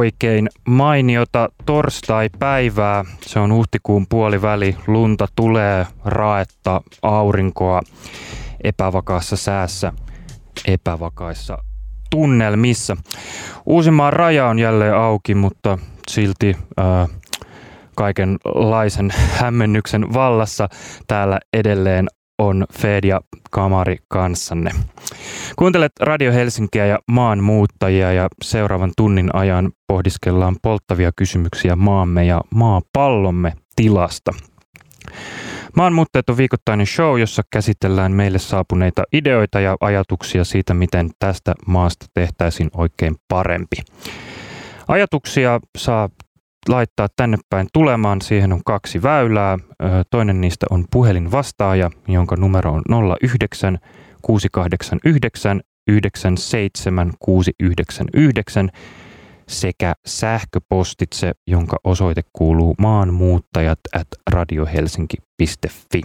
oikein mainiota torstai-päivää. Se on huhtikuun puoliväli. Lunta tulee, raetta, aurinkoa epävakaassa säässä, epävakaissa tunnelmissa. Uusimaan raja on jälleen auki, mutta silti ää, kaikenlaisen hämmennyksen vallassa täällä edelleen on Fed ja Kamari kanssanne. Kuuntelet Radio Helsinkiä ja maanmuuttajia ja seuraavan tunnin ajan pohdiskellaan polttavia kysymyksiä maamme ja maapallomme tilasta. Maanmuuttajat on viikoittainen show, jossa käsitellään meille saapuneita ideoita ja ajatuksia siitä, miten tästä maasta tehtäisiin oikein parempi. Ajatuksia saa laittaa tänne päin tulemaan. Siihen on kaksi väylää. Toinen niistä on puhelinvastaaja, jonka numero on 09 689 97699 sekä sähköpostitse, jonka osoite kuuluu maanmuuttajat at radiohelsinki.fi.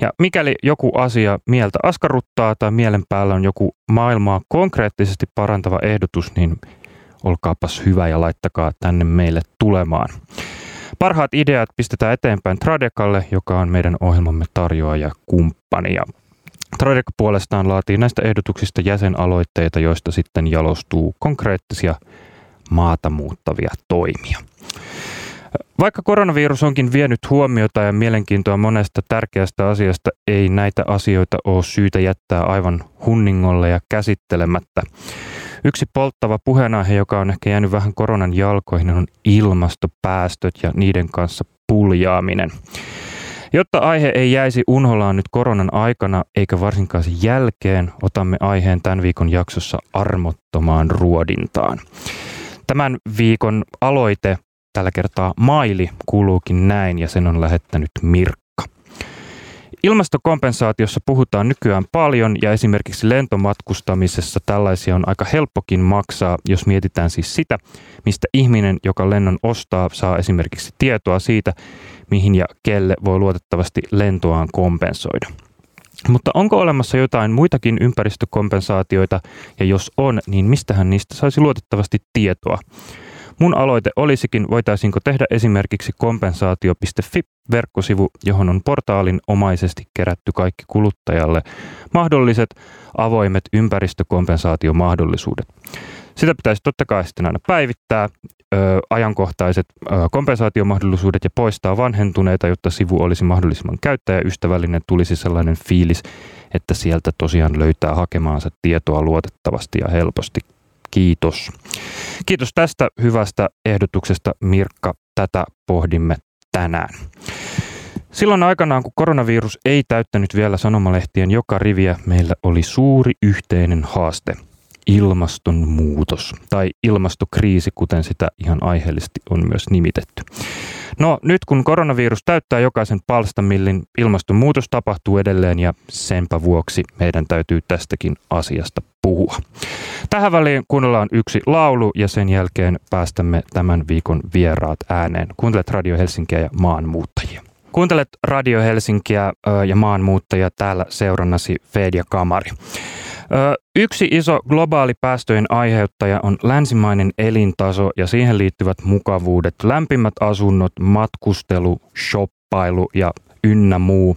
Ja mikäli joku asia mieltä askarruttaa tai mielen päällä on joku maailmaa konkreettisesti parantava ehdotus, niin olkaapas hyvä ja laittakaa tänne meille tulemaan. Parhaat ideat pistetään eteenpäin Tradekalle, joka on meidän ohjelmamme tarjoaja kumppani. Tradek puolestaan laatii näistä ehdotuksista jäsenaloitteita, joista sitten jalostuu konkreettisia maata muuttavia toimia. Vaikka koronavirus onkin vienyt huomiota ja mielenkiintoa monesta tärkeästä asiasta, ei näitä asioita ole syytä jättää aivan hunningolle ja käsittelemättä. Yksi polttava puheenaihe, joka on ehkä jäänyt vähän koronan jalkoihin, on ilmastopäästöt ja niiden kanssa puljaaminen. Jotta aihe ei jäisi unholaan nyt koronan aikana eikä varsinkaan sen jälkeen, otamme aiheen tämän viikon jaksossa armottomaan ruodintaan. Tämän viikon aloite, tällä kertaa maili, kuuluukin näin ja sen on lähettänyt Mirkka. Ilmastokompensaatiossa puhutaan nykyään paljon ja esimerkiksi lentomatkustamisessa tällaisia on aika helppokin maksaa, jos mietitään siis sitä, mistä ihminen, joka lennon ostaa, saa esimerkiksi tietoa siitä, mihin ja kelle voi luotettavasti lentoaan kompensoida. Mutta onko olemassa jotain muitakin ympäristökompensaatioita, ja jos on, niin mistähän niistä saisi luotettavasti tietoa? Mun aloite olisikin, voitaisiinko tehdä esimerkiksi kompensaatio.fi-verkkosivu, johon on portaalin omaisesti kerätty kaikki kuluttajalle mahdolliset avoimet ympäristökompensaatiomahdollisuudet. Sitä pitäisi totta kai sitten aina päivittää, ö, ajankohtaiset ö, kompensaatiomahdollisuudet ja poistaa vanhentuneita, jotta sivu olisi mahdollisimman käyttäjäystävällinen, tulisi sellainen fiilis, että sieltä tosiaan löytää hakemaansa tietoa luotettavasti ja helposti. Kiitos. Kiitos tästä hyvästä ehdotuksesta Mirkka. Tätä pohdimme tänään. Silloin aikanaan, kun koronavirus ei täyttänyt vielä sanomalehtien joka riviä, meillä oli suuri yhteinen haaste – ilmastonmuutos tai ilmastokriisi, kuten sitä ihan aiheellisesti on myös nimitetty. No nyt kun koronavirus täyttää jokaisen palstamillin, ilmastonmuutos tapahtuu edelleen ja senpä vuoksi meidän täytyy tästäkin asiasta puhua. Tähän väliin kuunnellaan yksi laulu ja sen jälkeen päästämme tämän viikon vieraat ääneen. Kuuntelet Radio Helsinkiä ja maanmuuttajia. Kuuntelet Radio Helsinkiä ja maanmuuttajia täällä seurannasi Fed ja Kamari. Yksi iso globaali päästöjen aiheuttaja on länsimainen elintaso ja siihen liittyvät mukavuudet, lämpimät asunnot, matkustelu, shoppailu ja ynnä muu.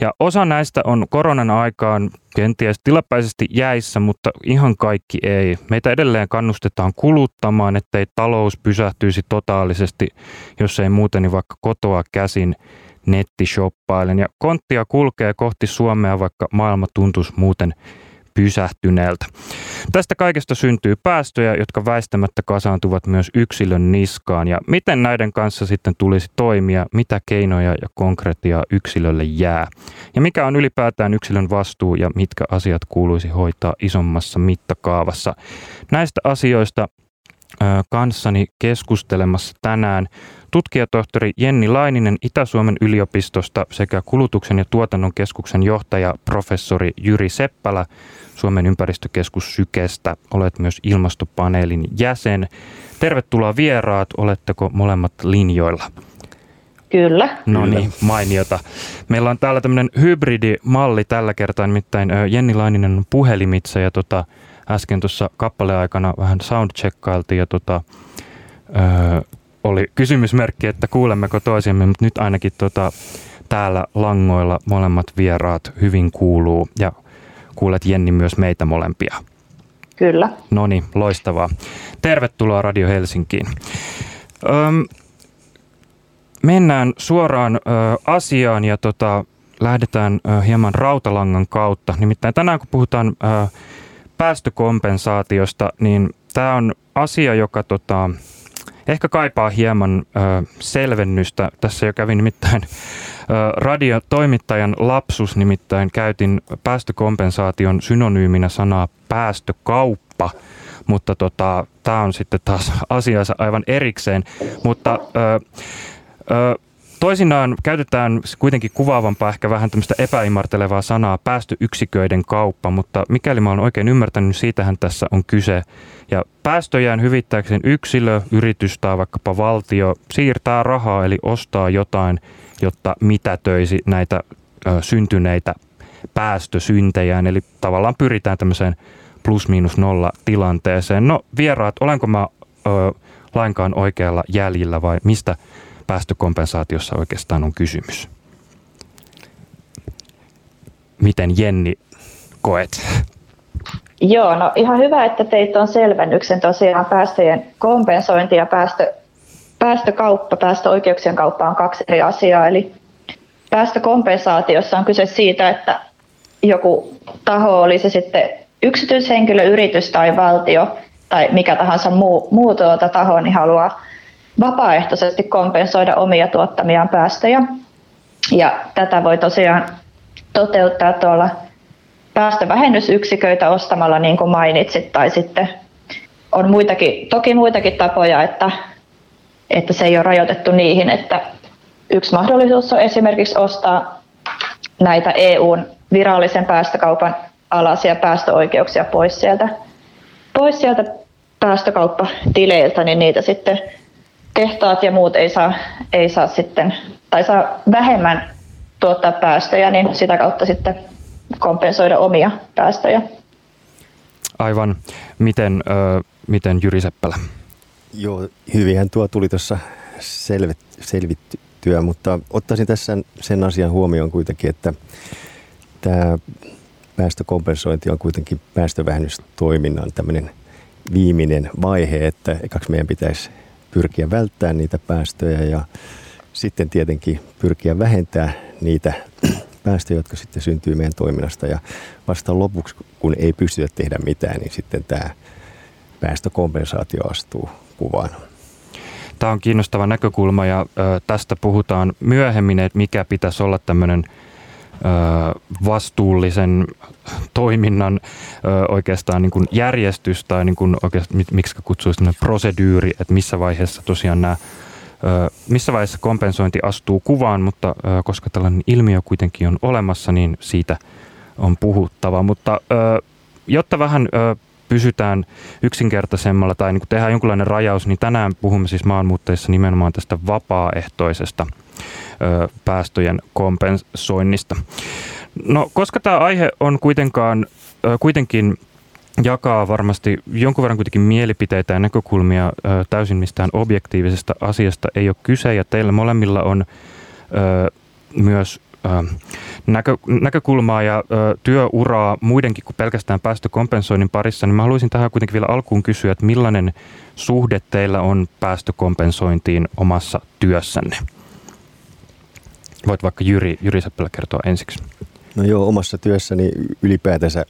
Ja osa näistä on koronan aikaan kenties tilapäisesti jäissä, mutta ihan kaikki ei. Meitä edelleen kannustetaan kuluttamaan, ettei talous pysähtyisi totaalisesti, jos ei muuten niin vaikka kotoa käsin nettishoppaillen. Ja konttia kulkee kohti Suomea, vaikka maailma tuntuisi muuten pysähtyneeltä. Tästä kaikesta syntyy päästöjä, jotka väistämättä kasaantuvat myös yksilön niskaan. Ja miten näiden kanssa sitten tulisi toimia, mitä keinoja ja konkretiaa yksilölle jää? Ja mikä on ylipäätään yksilön vastuu ja mitkä asiat kuuluisi hoitaa isommassa mittakaavassa? Näistä asioista kanssani keskustelemassa tänään tutkijatohtori Jenni Laininen Itä-Suomen yliopistosta sekä kulutuksen ja tuotannon keskuksen johtaja professori Jyri Seppälä Suomen ympäristökeskus Sykestä. Olet myös ilmastopaneelin jäsen. Tervetuloa vieraat. Oletteko molemmat linjoilla? Kyllä. No niin, mainiota. Meillä on täällä tämmöinen hybridimalli tällä kertaa, nimittäin Jenni Laininen on puhelimitse ja tota, äsken tuossa kappaleen aikana vähän soundcheckkailtiin ja tota, ö, oli kysymysmerkki, että kuulemmeko toisiamme, mutta nyt ainakin tota, täällä langoilla molemmat vieraat hyvin kuuluu ja kuulet Jenni myös meitä molempia. Kyllä. No niin, loistavaa. Tervetuloa Radio Helsinkiin. Öm, mennään suoraan ö, asiaan ja tota, lähdetään ö, hieman rautalangan kautta. Nimittäin tänään kun puhutaan ö, päästökompensaatiosta, niin tämä on asia, joka tota, ehkä kaipaa hieman ö, selvennystä. Tässä jo kävi nimittäin ö, radiotoimittajan lapsus, nimittäin käytin päästökompensaation synonyyminä sanaa päästökauppa, mutta tota, tämä on sitten taas asiansa aivan erikseen. Mutta ö, ö, Toisinaan käytetään kuitenkin kuvaavampaa, ehkä vähän tämmöistä epäimartelevaa sanaa päästöyksiköiden kauppa, mutta mikäli mä olen oikein ymmärtänyt, niin siitähän tässä on kyse. Ja päästöjään hyvittääkseen yksilö, yritys tai vaikkapa valtio siirtää rahaa eli ostaa jotain, jotta mitätöisi näitä ö, syntyneitä päästösyntejään. Eli tavallaan pyritään tämmöiseen plus-miinus nolla tilanteeseen. No vieraat, olenko mä ö, lainkaan oikealla jäljillä vai mistä päästökompensaatiossa oikeastaan on kysymys? Miten Jenni koet? Joo, no ihan hyvä, että teit tuon selvennyksen tosiaan päästöjen kompensointi ja päästö, päästökauppa, päästöoikeuksien kauppa on kaksi eri asiaa. Eli päästökompensaatiossa on kyse siitä, että joku taho, oli se sitten yksityishenkilö, yritys tai valtio tai mikä tahansa muu, muu tuota taho, niin haluaa vapaaehtoisesti kompensoida omia tuottamiaan päästöjä. Ja tätä voi tosiaan toteuttaa tuolla päästövähennysyksiköitä ostamalla, niin kuin mainitsit, tai sitten on muitakin, toki muitakin tapoja, että, että se ei ole rajoitettu niihin, että yksi mahdollisuus on esimerkiksi ostaa näitä EUn virallisen päästökaupan alaisia päästöoikeuksia pois sieltä, pois sieltä päästökauppatileiltä, niin niitä sitten tehtaat ja muut ei saa, ei saa sitten, tai saa vähemmän tuottaa päästöjä, niin sitä kautta sitten kompensoida omia päästöjä. Aivan. Miten, ö, miten Jyri Seppälä? Joo, hyvinhän tuo tuli tuossa selvit, selvittyä, mutta ottaisin tässä sen asian huomioon kuitenkin, että tämä päästökompensointi on kuitenkin päästövähennystoiminnan tämmöinen viimeinen vaihe, että ekaksi meidän pitäisi pyrkiä välttämään niitä päästöjä ja sitten tietenkin pyrkiä vähentää niitä päästöjä, jotka sitten syntyy meidän toiminnasta. Ja vasta lopuksi, kun ei pystytä tehdä mitään, niin sitten tämä päästökompensaatio astuu kuvaan. Tämä on kiinnostava näkökulma ja tästä puhutaan myöhemmin, että mikä pitäisi olla tämmöinen vastuullisen toiminnan oikeastaan niin kuin järjestys tai niin kuin oikeastaan, miksi kutsuisi prosedyyri, että missä vaiheessa tosiaan nämä missä vaiheessa kompensointi astuu kuvaan, mutta koska tällainen ilmiö kuitenkin on olemassa, niin siitä on puhuttava. Mutta jotta vähän pysytään yksinkertaisemmalla tai niin tehdään jonkinlainen rajaus, niin tänään puhumme siis maanmuuttajissa nimenomaan tästä vapaaehtoisesta päästöjen kompensoinnista. No, koska tämä aihe on kuitenkaan, kuitenkin jakaa varmasti jonkun verran kuitenkin mielipiteitä ja näkökulmia täysin mistään objektiivisesta asiasta ei ole kyse ja teillä molemmilla on myös näkö, näkökulmaa ja työuraa muidenkin kuin pelkästään päästökompensoinnin parissa, niin mä haluaisin tähän kuitenkin vielä alkuun kysyä, että millainen suhde teillä on päästökompensointiin omassa työssänne? Voit vaikka Jyri, Jyri Seppälä kertoa ensiksi. No joo, omassa työssäni ylipäätänsä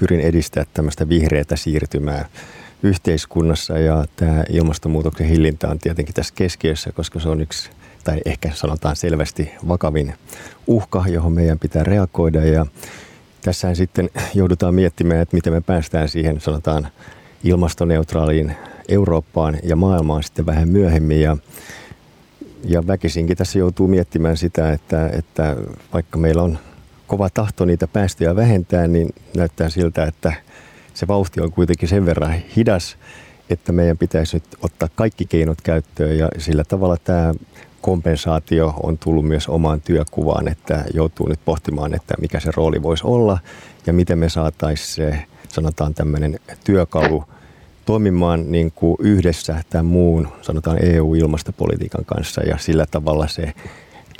pyrin edistämään tämmöistä vihreätä siirtymää yhteiskunnassa ja tämä ilmastonmuutoksen hillintä on tietenkin tässä keskiössä, koska se on yksi, tai ehkä sanotaan selvästi vakavin uhka, johon meidän pitää reagoida. Ja tässähän sitten joudutaan miettimään, että miten me päästään siihen sanotaan ilmastoneutraaliin Eurooppaan ja maailmaan sitten vähän myöhemmin. Ja ja väkisinkin tässä joutuu miettimään sitä, että, että vaikka meillä on kova tahto niitä päästöjä vähentää, niin näyttää siltä, että se vauhti on kuitenkin sen verran hidas, että meidän pitäisi nyt ottaa kaikki keinot käyttöön. Ja sillä tavalla tämä kompensaatio on tullut myös omaan työkuvaan, että joutuu nyt pohtimaan, että mikä se rooli voisi olla ja miten me saataisiin se sanotaan tämmöinen työkalu toimimaan niin kuin yhdessä tämän muun, sanotaan EU-ilmastopolitiikan kanssa. Ja sillä tavalla se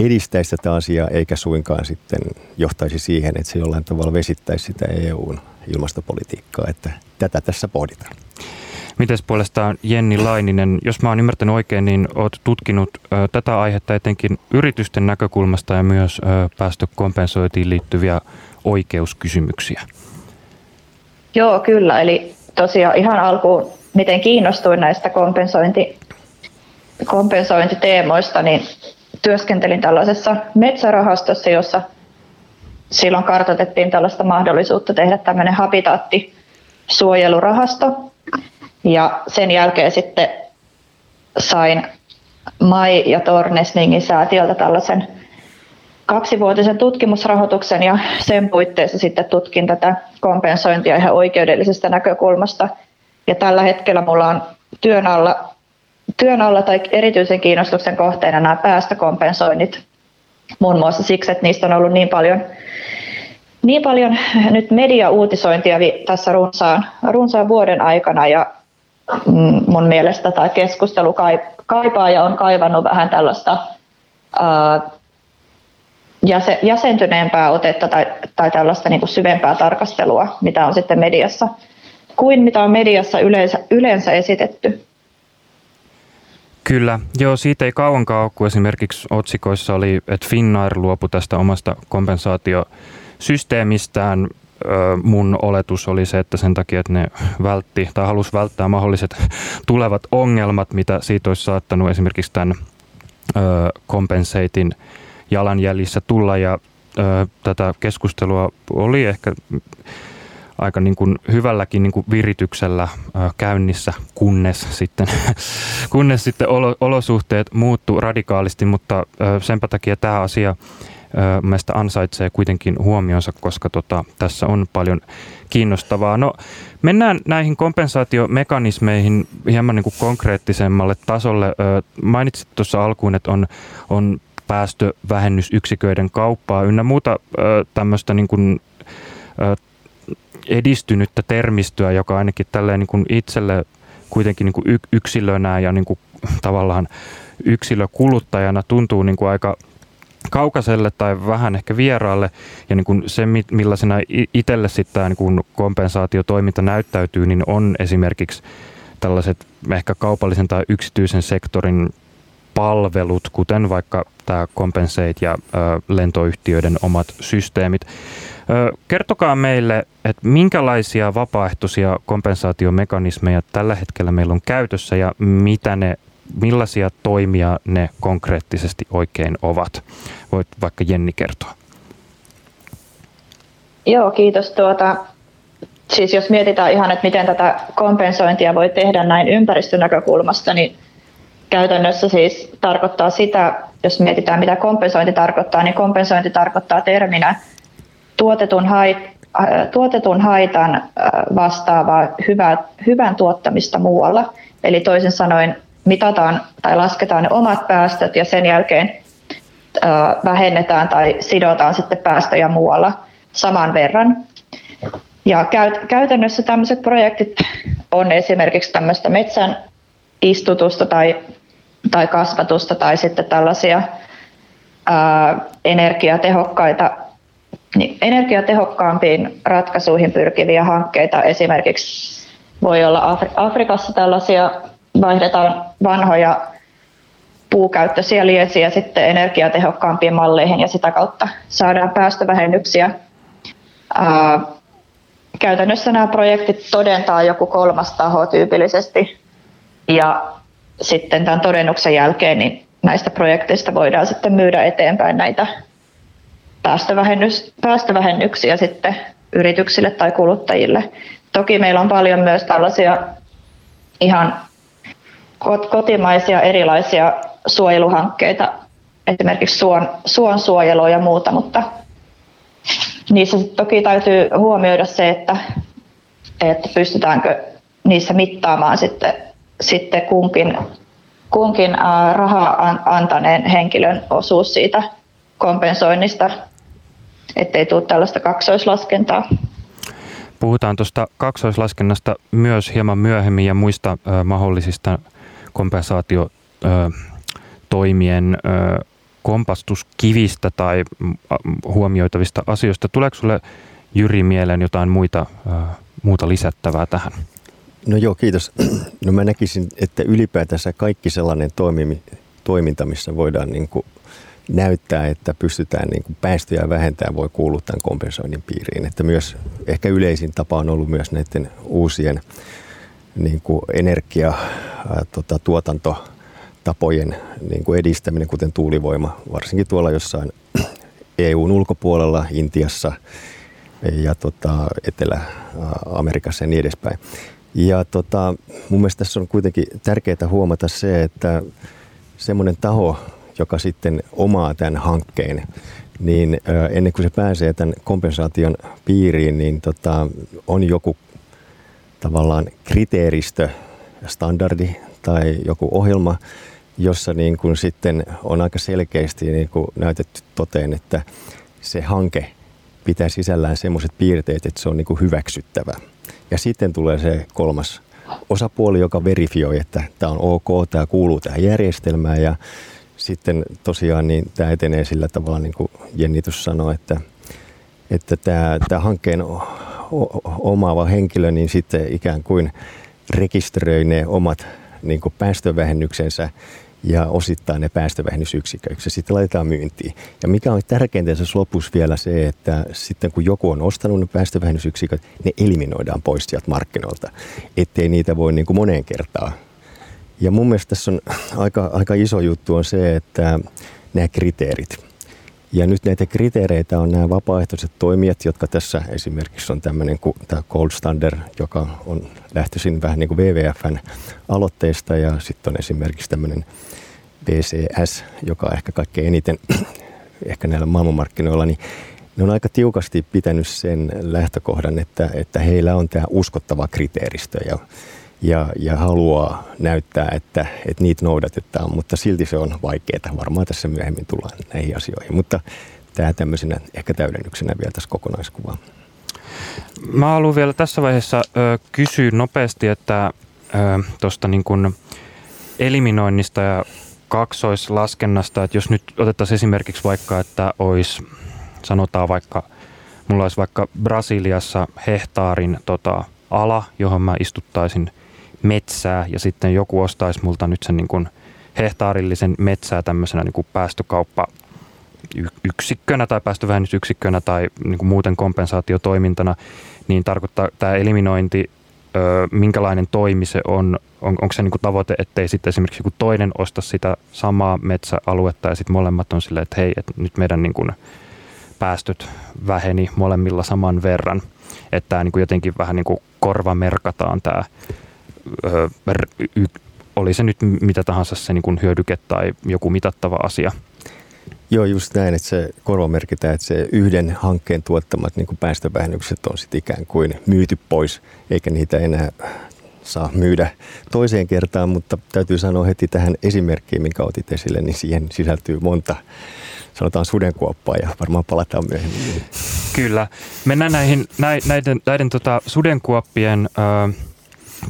edistäisi tätä asiaa eikä suinkaan sitten johtaisi siihen, että se jollain tavalla vesittäisi sitä EUn ilmastopolitiikkaa, että tätä tässä pohditaan. Mites puolestaan Jenni Laininen, jos mä oon ymmärtänyt oikein, niin oot tutkinut ö, tätä aihetta etenkin yritysten näkökulmasta ja myös ö, päästökompensoitiin liittyviä oikeuskysymyksiä. Joo, kyllä. Eli tosiaan ihan alkuun, miten kiinnostuin näistä kompensointi, kompensointiteemoista, niin työskentelin tällaisessa metsärahastossa, jossa silloin kartoitettiin tällaista mahdollisuutta tehdä tämmöinen habitaatti-suojelurahasto. Ja sen jälkeen sitten sain Mai ja Tornesningin säätiöltä tällaisen kaksivuotisen tutkimusrahoituksen ja sen puitteissa sitten tutkin tätä kompensointia ihan oikeudellisesta näkökulmasta. Ja tällä hetkellä mulla on työn alla, työn alla tai erityisen kiinnostuksen kohteena nämä päästökompensoinnit. Muun muassa siksi, että niistä on ollut niin paljon, niin paljon nyt media-uutisointia tässä runsaan, runsaan vuoden aikana ja mm, mun mielestä tämä keskustelu kaipaa ja on kaivannut vähän tällaista jäsentyneempää otetta tai, tai tällaista niin kuin syvempää tarkastelua, mitä on sitten mediassa, kuin mitä on mediassa yleensä, yleensä esitetty. Kyllä, joo, siitä ei kauankaan ole, kun esimerkiksi otsikoissa oli, että Finnair luopui tästä omasta kompensaatiosysteemistään. Mun oletus oli se, että sen takia, että ne vältti tai halusi välttää mahdolliset tulevat ongelmat, mitä siitä olisi saattanut esimerkiksi tämän kompenseitin jalanjäljissä tulla ja tätä keskustelua oli ehkä aika niin kuin hyvälläkin niin kuin virityksellä käynnissä, kunnes sitten, kunnes sitten olo, olosuhteet muuttu radikaalisti, mutta senpä takia tämä asia mielestäni ansaitsee kuitenkin huomionsa, koska tota, tässä on paljon kiinnostavaa. No, mennään näihin kompensaatiomekanismeihin hieman niin kuin konkreettisemmalle tasolle. Mainitsit tuossa alkuun, että on, on päästövähennysyksiköiden kauppaa ynnä muuta tämmöistä niin kuin, edistynyttä termistöä, joka ainakin tälleen niin kuin itselle kuitenkin niin kuin yksilönä ja niin kuin tavallaan yksilökuluttajana tuntuu niin kuin aika kaukaiselle tai vähän ehkä vieraalle ja niin kuin se, millaisena itselle sitten tämä niin kuin kompensaatiotoiminta näyttäytyy, niin on esimerkiksi tällaiset ehkä kaupallisen tai yksityisen sektorin palvelut, kuten vaikka tämä Compensate ja lentoyhtiöiden omat systeemit. Kertokaa meille, että minkälaisia vapaaehtoisia kompensaatiomekanismeja tällä hetkellä meillä on käytössä ja mitä ne, millaisia toimia ne konkreettisesti oikein ovat. Voit vaikka Jenni kertoa. Joo, kiitos. Tuota, siis jos mietitään ihan, että miten tätä kompensointia voi tehdä näin ympäristönäkökulmasta, niin käytännössä siis tarkoittaa sitä, jos mietitään mitä kompensointi tarkoittaa, niin kompensointi tarkoittaa terminä tuotetun, hait, äh, tuotetun haitan äh, vastaavaa hyvää, hyvän tuottamista muualla. Eli toisin sanoen mitataan tai lasketaan ne omat päästöt ja sen jälkeen äh, vähennetään tai sidotaan sitten päästöjä muualla saman verran. Ja käytännössä tämmöiset projektit on esimerkiksi tämmöistä metsän istutusta tai tai kasvatusta tai sitten tällaisia ää, energiatehokkaita niin energiatehokkaampiin ratkaisuihin pyrkiviä hankkeita. Esimerkiksi voi olla Afri- Afrikassa tällaisia, vaihdetaan vanhoja puukäyttöisiä liesiä sitten energiatehokkaampiin malleihin ja sitä kautta saadaan päästövähennyksiä. Ää, käytännössä nämä projektit todentaa joku kolmas taho tyypillisesti ja sitten tämän todennuksen jälkeen niin näistä projekteista voidaan sitten myydä eteenpäin näitä päästövähennys, päästövähennyksiä sitten yrityksille tai kuluttajille. Toki meillä on paljon myös tällaisia ihan kotimaisia erilaisia suojeluhankkeita, esimerkiksi suon, suon suojelua ja muuta, mutta niissä toki täytyy huomioida se, että, että pystytäänkö niissä mittaamaan sitten sitten kunkin, kunkin rahaa antaneen henkilön osuus siitä kompensoinnista, ettei tule tällaista kaksoislaskentaa. Puhutaan tuosta kaksoislaskennasta myös hieman myöhemmin ja muista ö, mahdollisista kompensaatiotoimien kompastuskivistä tai huomioitavista asioista. Tuleeko sinulle Jyri mieleen jotain muita, muuta lisättävää tähän? No joo, kiitos. No mä näkisin, että ylipäätänsä kaikki sellainen toimimi, toiminta, missä voidaan niin kuin näyttää, että pystytään niin kuin päästöjä vähentämään, voi kuulua tämän kompensoinnin piiriin. Että myös ehkä yleisin tapa on ollut myös näiden uusien niin kuin energia, ää, tota, tuotantotapojen niin kuin edistäminen, kuten tuulivoima, varsinkin tuolla jossain EUn ulkopuolella, Intiassa ja tota, Etelä-Amerikassa ja niin edespäin. Ja tota, mun mielestä tässä on kuitenkin tärkeää huomata se, että semmoinen taho, joka sitten omaa tämän hankkeen, niin ennen kuin se pääsee tämän kompensaation piiriin, niin tota, on joku tavallaan kriteeristö, standardi tai joku ohjelma, jossa niin kuin sitten on aika selkeästi niin kuin näytetty toteen, että se hanke pitää sisällään sellaiset piirteet, että se on niin kuin hyväksyttävä. Ja sitten tulee se kolmas osapuoli, joka verifioi, että tämä on ok, tämä kuuluu tähän järjestelmään ja sitten tosiaan niin tämä etenee sillä tavalla, niin kuin Jenni sanoi, että, että tämä, tämä hankkeen omaava henkilö niin sitten ikään kuin rekisteröi ne omat niin kuin päästövähennyksensä ja osittain ne päästövähennysyksiköiksi sitten laitetaan myyntiin. Ja mikä on tärkeintä tässä lopussa vielä se, että sitten kun joku on ostanut ne päästövähennysyksiköt, ne eliminoidaan pois sieltä markkinoilta, ettei niitä voi niin kuin moneen kertaan. Ja mun mielestä tässä on aika, aika iso juttu on se, että nämä kriteerit – ja nyt näitä kriteereitä on nämä vapaaehtoiset toimijat, jotka tässä esimerkiksi on tämmöinen kuin tämä Gold Standard, joka on lähtöisin vähän niin kuin WWFn aloitteesta. Ja sitten on esimerkiksi tämmöinen BCS, joka on ehkä kaikkein eniten ehkä näillä maailmanmarkkinoilla, niin ne on aika tiukasti pitänyt sen lähtökohdan, että, että heillä on tämä uskottava kriteeristö. Ja ja, ja haluaa näyttää, että, että niitä noudatetaan, mutta silti se on vaikeaa. Varmaan tässä myöhemmin tullaan näihin asioihin, mutta tämä tämmöisenä ehkä täydennyksenä vielä tässä kokonaiskuvaan. Mä haluan vielä tässä vaiheessa ö, kysyä nopeasti, että tuosta niin eliminoinnista ja kaksoislaskennasta, että jos nyt otettaisiin esimerkiksi vaikka, että olisi, sanotaan vaikka, mulla olisi vaikka Brasiliassa hehtaarin tota, ala, johon mä istuttaisin metsää ja sitten joku ostaisi multa nyt sen niin kuin hehtaarillisen metsää tämmöisenä niin kuin päästökauppa yksikkönä tai päästövähennysyksikkönä tai niin kuin muuten kompensaatiotoimintana, niin tarkoittaa tämä eliminointi, ö, minkälainen toimi se on, on onko se niin kuin tavoite, ettei sitten esimerkiksi joku toinen osta sitä samaa metsäaluetta ja sitten molemmat on silleen, että hei, että nyt meidän niin kuin päästöt väheni molemmilla saman verran, että tämä niin kuin jotenkin vähän niin kuin korvamerkataan tämä oli se nyt mitä tahansa se niin kuin hyödyke tai joku mitattava asia. Joo, just näin, että se korvamerkitään, että se yhden hankkeen tuottamat niin kuin päästövähennykset on sitten ikään kuin myyty pois, eikä niitä enää saa myydä toiseen kertaan, mutta täytyy sanoa heti tähän esimerkkiin, minkä otit esille, niin siihen sisältyy monta sanotaan sudenkuoppaa ja varmaan palataan myöhemmin. Kyllä. Mennään näihin, näiden, näiden, näiden tota, sudenkuoppien äh,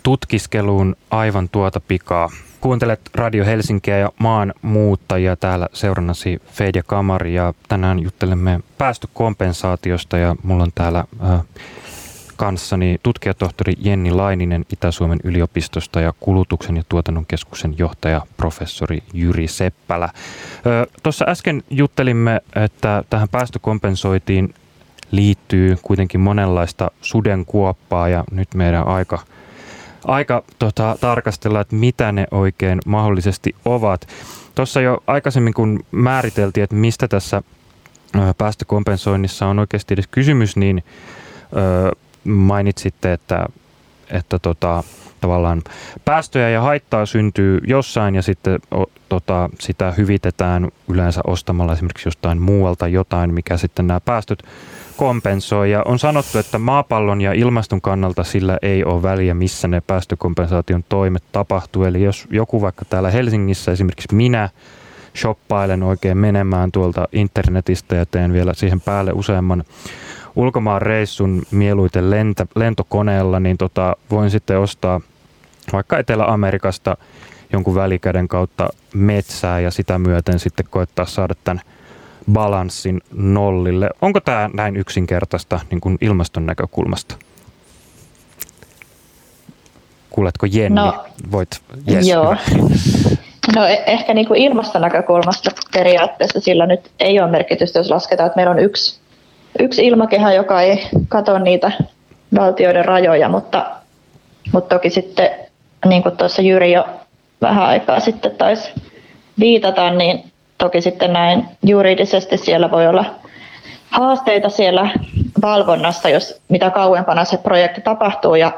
tutkiskeluun aivan tuota pikaa. Kuuntelet Radio Helsinkiä ja maan muuttajia täällä seurannasi Feide Kamari ja tänään juttelemme päästökompensaatiosta ja mulla on täällä äh, kanssani tutkijatohtori Jenni Laininen Itä-Suomen yliopistosta ja kulutuksen ja tuotannon keskuksen johtaja professori Jyri Seppälä. Tuossa äsken juttelimme, että tähän päästökompensoitiin liittyy kuitenkin monenlaista sudenkuoppaa ja nyt meidän aika – aika tota, tarkastella, että mitä ne oikein mahdollisesti ovat. Tuossa jo aikaisemmin, kun määriteltiin, että mistä tässä päästökompensoinnissa on oikeasti edes kysymys, niin ö, mainitsitte, että, että tota, tavallaan päästöjä ja haittaa syntyy jossain ja sitten o, tota, sitä hyvitetään yleensä ostamalla esimerkiksi jostain muualta jotain, mikä sitten nämä päästöt kompensoi. Ja on sanottu, että maapallon ja ilmaston kannalta sillä ei ole väliä, missä ne päästökompensaation toimet tapahtuu. Eli jos joku vaikka täällä Helsingissä, esimerkiksi minä, shoppailen oikein menemään tuolta internetistä ja teen vielä siihen päälle useamman ulkomaan reissun mieluiten lentä, lentokoneella, niin tota, voin sitten ostaa vaikka Etelä-Amerikasta jonkun välikäden kautta metsää ja sitä myöten sitten koettaa saada tämän balanssin nollille. Onko tämä näin yksinkertaista niin kuin ilmaston näkökulmasta? Kuuletko Jenni? No, Voit, yes, joo. No e- ehkä niin kuin ilmaston näkökulmasta periaatteessa sillä nyt ei ole merkitystä, jos lasketaan, että meillä on yksi, yksi ilmakehä, joka ei katso niitä valtioiden rajoja, mutta, mutta toki sitten niin kuin tuossa Jyri jo vähän aikaa sitten taisi viitata, niin toki sitten näin juridisesti siellä voi olla haasteita siellä valvonnassa, jos mitä kauempana se projekti tapahtuu ja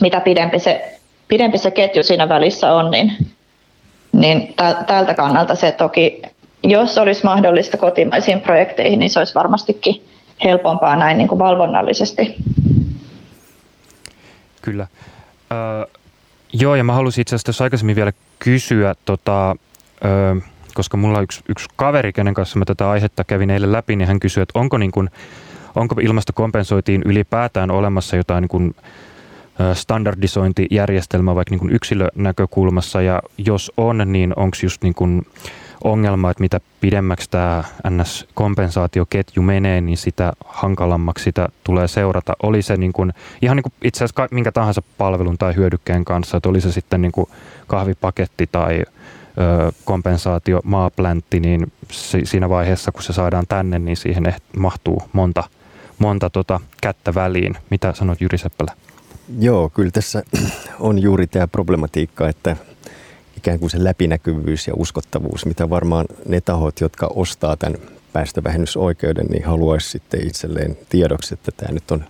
mitä pidempi se, pidempi se ketju siinä välissä on, niin, niin tältä kannalta se toki, jos olisi mahdollista kotimaisiin projekteihin, niin se olisi varmastikin helpompaa näin niin kuin valvonnallisesti. Kyllä. Ö, joo, ja mä halusin itse asiassa aikaisemmin vielä kysyä, tota, ö, koska mulla yksi, yksi kaveri, kenen kanssa mä tätä aihetta kävin eilen läpi, niin hän kysyi, että onko, niin kuin, onko ilmastokompensoitiin ylipäätään olemassa jotain niin kuin, standardisointijärjestelmä vaikka niin kuin yksilönäkökulmassa ja jos on, niin onko just niin kuin ongelma, että mitä pidemmäksi tämä NS-kompensaatioketju menee, niin sitä hankalammaksi sitä tulee seurata. Oli se niin kuin, ihan niin kuin itse asiassa minkä tahansa palvelun tai hyödykkeen kanssa, että oli se sitten niin kuin kahvipaketti tai ö, kompensaatio maapläntti, niin se, siinä vaiheessa kun se saadaan tänne, niin siihen mahtuu monta, monta tota kättä väliin. Mitä sanot Jyri Seppälä? Joo, kyllä tässä on juuri tämä problematiikka, että ikään kuin se läpinäkyvyys ja uskottavuus, mitä varmaan ne tahot, jotka ostaa tämän päästövähennysoikeuden, niin haluaisi sitten itselleen tiedoksi, että tämä nyt on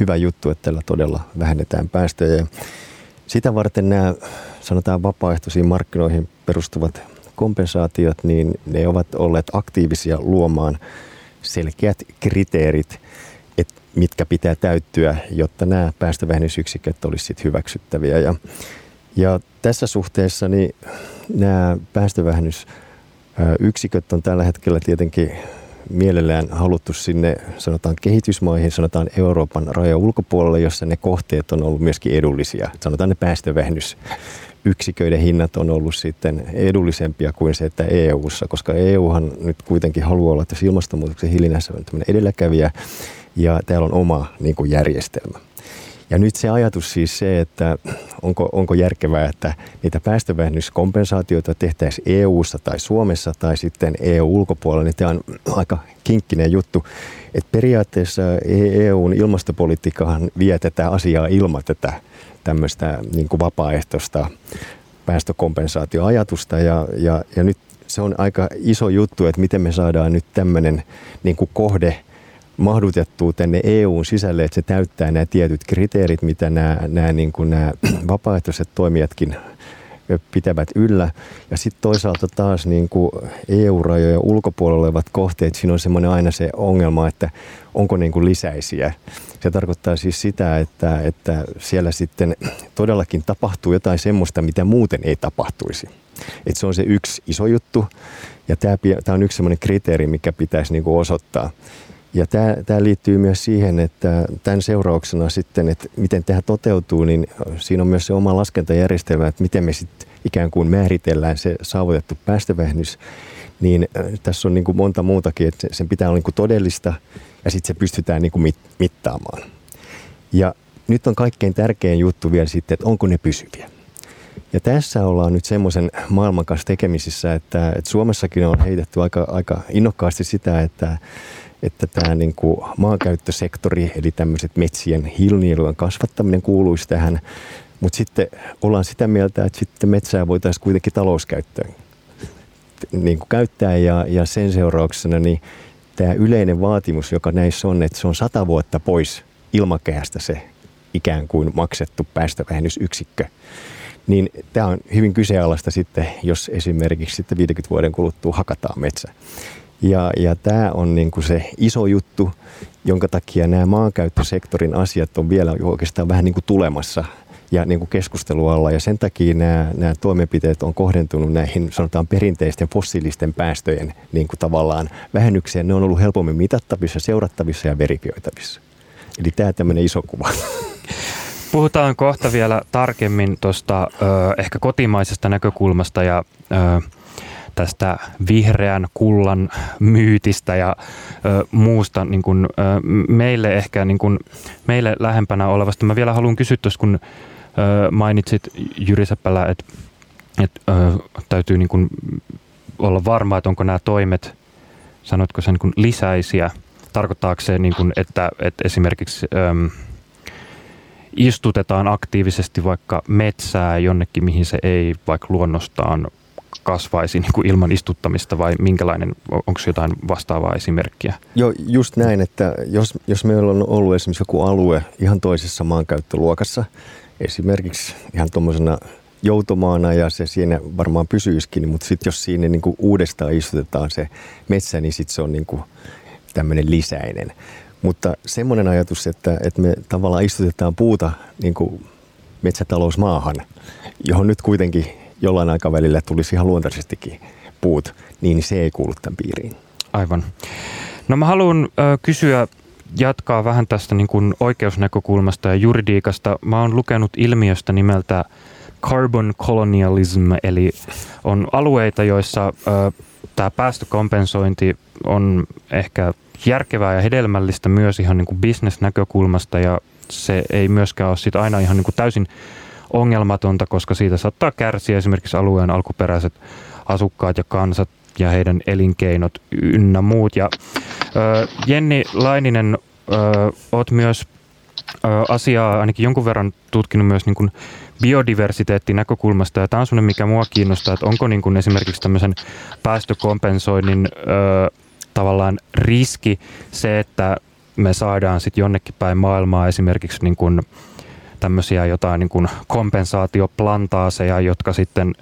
hyvä juttu, että tällä todella vähennetään päästöjä. Ja sitä varten nämä, sanotaan vapaaehtoisiin markkinoihin perustuvat kompensaatiot, niin ne ovat olleet aktiivisia luomaan selkeät kriteerit – mitkä pitää täyttyä, jotta nämä päästövähennysyksiköt olisivat hyväksyttäviä. Ja, ja tässä suhteessa niin nämä päästövähennysyksiköt on tällä hetkellä tietenkin mielellään haluttu sinne, sanotaan kehitysmaihin, sanotaan Euroopan raja ulkopuolelle, jossa ne kohteet on ollut myöskin edullisia. Sanotaan ne päästöväähennysyksiköiden hinnat on ollut sitten edullisempia kuin se, että EU-ssa, koska EUhan nyt kuitenkin haluaa olla tässä ilmastonmuutoksen hillinnässä edelläkävijä ja täällä on oma niin kuin järjestelmä. Ja nyt se ajatus siis se, että onko, onko järkevää, että niitä päästövähennyskompensaatioita tehtäisiin EU-ssa tai Suomessa tai sitten EU-ulkopuolella, niin tämä on aika kinkkinen juttu. Että periaatteessa EUn ilmastopolitiikkahan vie tätä asiaa ilman tätä tämmöistä niin kuin vapaaehtoista päästökompensaatioajatusta ja, ja, ja nyt se on aika iso juttu, että miten me saadaan nyt tämmöinen niin kuin kohde mahdutettua tänne EUn sisälle, että se täyttää nämä tietyt kriteerit, mitä nämä, nämä, niin kuin nämä vapaaehtoiset toimijatkin pitävät yllä. Ja sitten toisaalta taas niin kuin EU-rajojen ulkopuolella olevat kohteet, siinä on semmoinen aina se ongelma, että onko niin kuin lisäisiä. Se tarkoittaa siis sitä, että, että siellä sitten todellakin tapahtuu jotain semmoista, mitä muuten ei tapahtuisi. Et se on se yksi iso juttu ja tämä, on yksi semmoinen kriteeri, mikä pitäisi niin kuin osoittaa. Ja tämä, tämä liittyy myös siihen, että tämän seurauksena sitten, että miten tämä toteutuu, niin siinä on myös se oma laskentajärjestelmä, että miten me sitten ikään kuin määritellään se saavutettu päästövähennys. Niin äh, tässä on niin kuin monta muutakin, että sen pitää olla niin kuin todellista ja sitten se pystytään niin kuin mittaamaan. Ja nyt on kaikkein tärkein juttu vielä sitten, että onko ne pysyviä. Ja tässä ollaan nyt semmoisen maailman kanssa tekemisissä, että, että Suomessakin on heitetty aika, aika innokkaasti sitä, että että tämä niin kuin maankäyttösektori, eli tämmöiset metsien hiilinielujen kasvattaminen kuuluisi tähän, mutta sitten ollaan sitä mieltä, että sitten metsää voitaisiin kuitenkin talouskäyttöön niin kuin käyttää ja, ja sen seurauksena niin tämä yleinen vaatimus, joka näissä on, että se on sata vuotta pois ilmakehästä se ikään kuin maksettu päästövähennysyksikkö, niin tämä on hyvin kyseenalaista sitten, jos esimerkiksi sitten 50 vuoden kuluttua hakataan metsä. Ja, ja tämä on niin kuin se iso juttu, jonka takia nämä maankäyttösektorin asiat on vielä oikeastaan vähän niin kuin tulemassa. ja niin kuin keskustelualla. Ja sen takia nämä, nämä toimenpiteet on kohdentunut näihin sanotaan perinteisten fossiilisten päästöjen niin kuin tavallaan vähennykseen. Ne on ollut helpommin mitattavissa, seurattavissa ja verifioitavissa. Eli tämä tämmöinen iso kuva. Puhutaan kohta vielä tarkemmin tuosta ehkä kotimaisesta näkökulmasta ja ö, tästä vihreän kullan myytistä ja ö, muusta niin kun, ö, meille ehkä niin kun, meille lähempänä olevasta. Mä vielä haluan kysyä tuossa, kun ö, mainitsit Jyri että et, täytyy niin kun olla varma, että onko nämä toimet, sanotko sen niin lisäisiä, tarkoittaako se, niin kun, että, että esimerkiksi... Ö, istutetaan aktiivisesti vaikka metsää jonnekin, mihin se ei vaikka luonnostaan kasvaisi niin kuin ilman istuttamista vai minkälainen, onko jotain vastaavaa esimerkkiä? Joo, just näin, että jos, jos meillä on ollut esimerkiksi joku alue ihan toisessa maankäyttöluokassa, esimerkiksi ihan tuommoisena joutomaana ja se siinä varmaan pysyisikin, mutta sitten jos siinä niin kuin uudestaan istutetaan se metsä, niin sitten se on niin kuin tämmöinen lisäinen. Mutta semmoinen ajatus, että, että me tavallaan istutetaan puuta niin kuin metsätalousmaahan, johon nyt kuitenkin jollain aikavälillä tulisi ihan luontaisestikin puut, niin se ei kuulu tämän piiriin. Aivan. No mä haluan kysyä, jatkaa vähän tästä niin kuin oikeusnäkökulmasta ja juridiikasta. Mä oon lukenut ilmiöstä nimeltä carbon colonialism, eli on alueita, joissa tämä päästökompensointi on ehkä järkevää ja hedelmällistä myös ihan niin kuin bisnesnäkökulmasta ja se ei myöskään ole aina ihan niin kuin täysin ongelmatonta, koska siitä saattaa kärsiä esimerkiksi alueen alkuperäiset asukkaat ja kansat ja heidän elinkeinot ynnä muut. Ja, ö, Jenni Laininen, ö, myös ö, asiaa ainakin jonkun verran tutkinut myös niin kuin biodiversiteettinäkökulmasta, ja tämä on sellainen, mikä mua kiinnostaa, että onko niin kuin esimerkiksi tämmöisen päästökompensoinnin ö, tavallaan riski se, että me saadaan sitten jonnekin päin maailmaa esimerkiksi niin kuin tämmöisiä jotain niin kuin kompensaatioplantaaseja, jotka sitten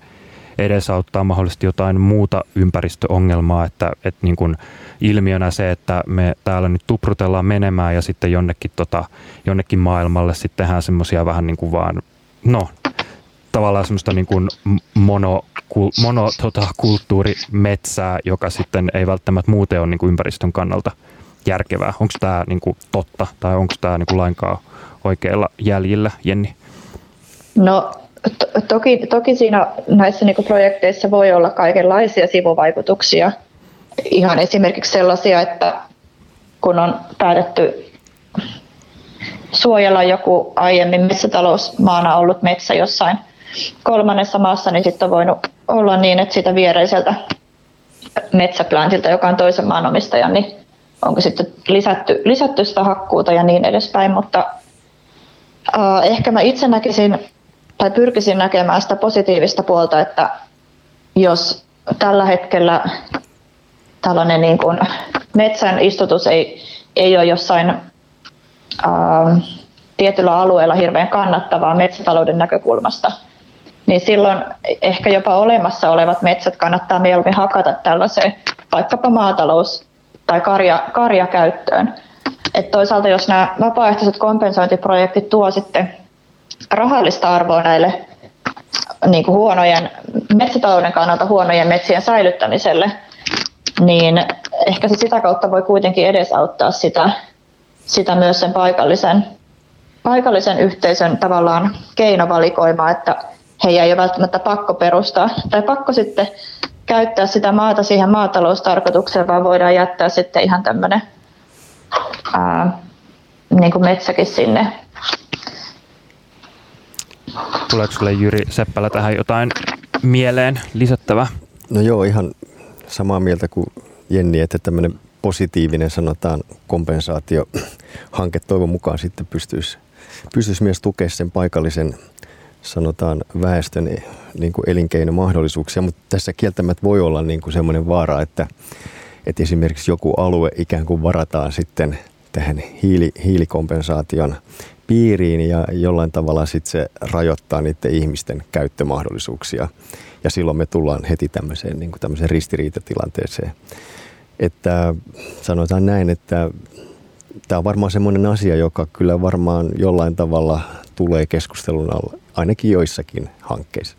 edesauttaa mahdollisesti jotain muuta ympäristöongelmaa, että, että niin kuin ilmiönä se, että me täällä nyt tuprutellaan menemään ja sitten jonnekin, tota, jonnekin maailmalle sitten tehdään semmoisia vähän niin kuin vaan, no tavallaan semmoista niin kuin mono, mono tota, kulttuurimetsää, joka sitten ei välttämättä muuten ole niin kuin ympäristön kannalta järkevää. Onko tämä niin kuin totta tai onko tämä niin kuin lainkaan oikeilla jäljillä, Jenni? No to- toki, toki siinä näissä niin kuin projekteissa voi olla kaikenlaisia sivuvaikutuksia. Ihan esimerkiksi sellaisia, että kun on päätetty suojella joku aiemmin metsätalousmaana ollut metsä jossain kolmannessa maassa, niin sitten on voinut olla niin, että sitä viereiseltä metsäplantilta, joka on toisen maanomistajan, niin onko sitten lisätty, lisätty sitä hakkuuta ja niin edespäin, mutta uh, ehkä mä itse näkisin tai pyrkisin näkemään sitä positiivista puolta, että jos tällä hetkellä tällainen niin kuin metsän istutus ei, ei ole jossain uh, tietyllä alueella hirveän kannattavaa metsätalouden näkökulmasta, niin silloin ehkä jopa olemassa olevat metsät kannattaa mieluummin hakata tällaiseen vaikkapa maatalous- tai karja, karjakäyttöön. Et toisaalta jos nämä vapaaehtoiset kompensointiprojektit tuo sitten rahallista arvoa näille niin kuin huonojen, metsätalouden kannalta huonojen metsien säilyttämiselle, niin ehkä se sitä kautta voi kuitenkin edesauttaa sitä, sitä myös sen paikallisen, paikallisen yhteisön tavallaan keinovalikoimaa, että heidän ei ole välttämättä pakko perustaa tai pakko sitten käyttää sitä maata siihen maataloustarkoitukseen, vaan voidaan jättää sitten ihan tämmöinen ää, niin kuin metsäkin sinne. Tuleeko sinulle Jyri Seppälä tähän jotain mieleen lisättävää? No joo, ihan samaa mieltä kuin Jenni, että tämmöinen positiivinen sanotaan kompensaatiohanke toivon mukaan sitten pystyisi, pystyisi myös tukemaan sen paikallisen sanotaan väestön niin kuin elinkeinomahdollisuuksia, mutta tässä kieltämättä voi olla niin kuin semmoinen vaara, että, että esimerkiksi joku alue ikään kuin varataan sitten tähän hiili, hiilikompensaation piiriin ja jollain tavalla sitten se rajoittaa niiden ihmisten käyttömahdollisuuksia. Ja silloin me tullaan heti tämmöiseen, niin kuin tämmöiseen ristiriitatilanteeseen. Että sanotaan näin, että tämä on varmaan semmoinen asia, joka kyllä varmaan jollain tavalla tulee keskustelun alla, ainakin joissakin hankkeissa.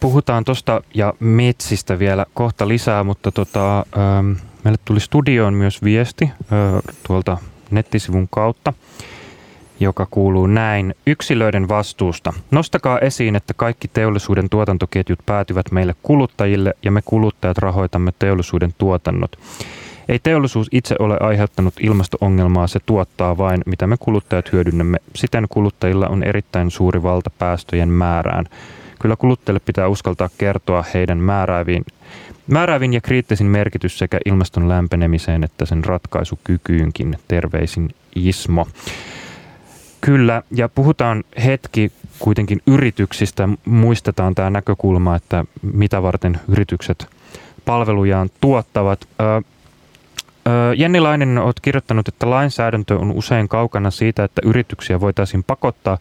Puhutaan tuosta ja metsistä vielä kohta lisää, mutta tota, ähm, meille tuli studioon myös viesti äh, tuolta nettisivun kautta joka kuuluu näin. Yksilöiden vastuusta. Nostakaa esiin, että kaikki teollisuuden tuotantoketjut päätyvät meille kuluttajille ja me kuluttajat rahoitamme teollisuuden tuotannot. Ei teollisuus itse ole aiheuttanut ilmastoongelmaa, se tuottaa vain, mitä me kuluttajat hyödynnämme. Siten kuluttajilla on erittäin suuri valta päästöjen määrään. Kyllä kuluttajille pitää uskaltaa kertoa heidän määrääviin, määräävin ja kriittisin merkitys sekä ilmaston lämpenemiseen että sen ratkaisukykyynkin. Terveisin Ismo. Kyllä, ja puhutaan hetki kuitenkin yrityksistä. Muistetaan tämä näkökulma, että mitä varten yritykset palvelujaan tuottavat. Jenni Lainen, olet kirjoittanut, että lainsäädäntö on usein kaukana siitä, että yrityksiä voitaisiin pakottaa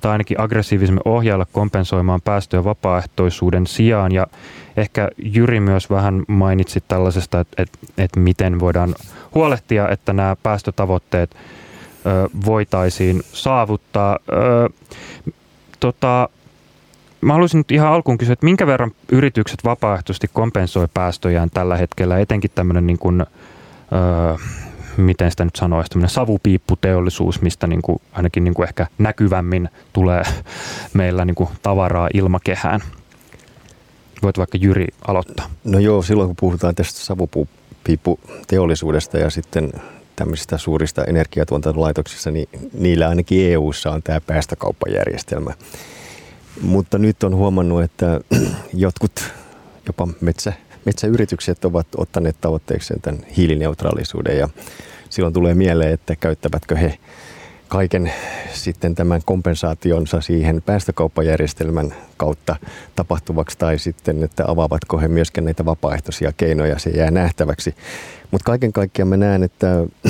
tai ainakin aggressiivisemmin ohjailla kompensoimaan päästöjä vapaaehtoisuuden sijaan. Ja ehkä Jyri myös vähän mainitsi tällaisesta, että, että, että miten voidaan huolehtia, että nämä päästötavoitteet – voitaisiin saavuttaa. Tota, mä haluaisin nyt ihan alkuun kysyä, että minkä verran yritykset vapaaehtoisesti kompensoi päästöjään tällä hetkellä, etenkin tämmöinen niin kuin, öö, miten sitä nyt sanoisi, tämmöinen savupiipputeollisuus, mistä niin kuin, ainakin niin kuin ehkä näkyvämmin tulee meillä niin kuin tavaraa ilmakehään. Voit vaikka Jyri aloittaa. No joo, silloin kun puhutaan tästä savupiipputeollisuudesta ja sitten tämmöisistä suurista energiatuotantolaitoksista, niin niillä ainakin EU:ssa on tämä päästökauppajärjestelmä. Mutta nyt on huomannut, että jotkut jopa metsä, metsäyritykset ovat ottaneet tavoitteekseen tämän hiilineutraalisuuden ja silloin tulee mieleen, että käyttävätkö he kaiken sitten tämän kompensaationsa siihen päästökauppajärjestelmän kautta tapahtuvaksi tai sitten, että avaavatko he myöskin näitä vapaaehtoisia keinoja, se jää nähtäväksi. Mutta kaiken kaikkiaan mä näen, että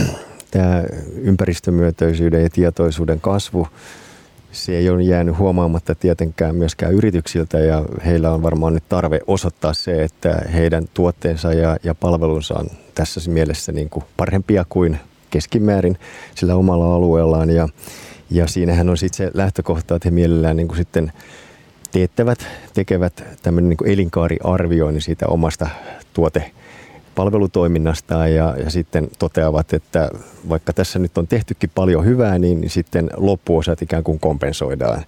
tämä ympäristömyönteisyyden ja tietoisuuden kasvu, se ei ole jäänyt huomaamatta tietenkään myöskään yrityksiltä ja heillä on varmaan nyt tarve osoittaa se, että heidän tuotteensa ja, ja palvelunsa on tässä mielessä niin kuin parempia kuin keskimäärin sillä omalla alueellaan. Ja, ja siinähän on sitten se lähtökohta, että he mielellään niin kuin sitten teettävät, tekevät tämmöinen niin elinkaariarvioinnin siitä omasta tuote palvelutoiminnastaan ja, ja sitten toteavat, että vaikka tässä nyt on tehtykin paljon hyvää, niin sitten loppuosat ikään kuin kompensoidaan.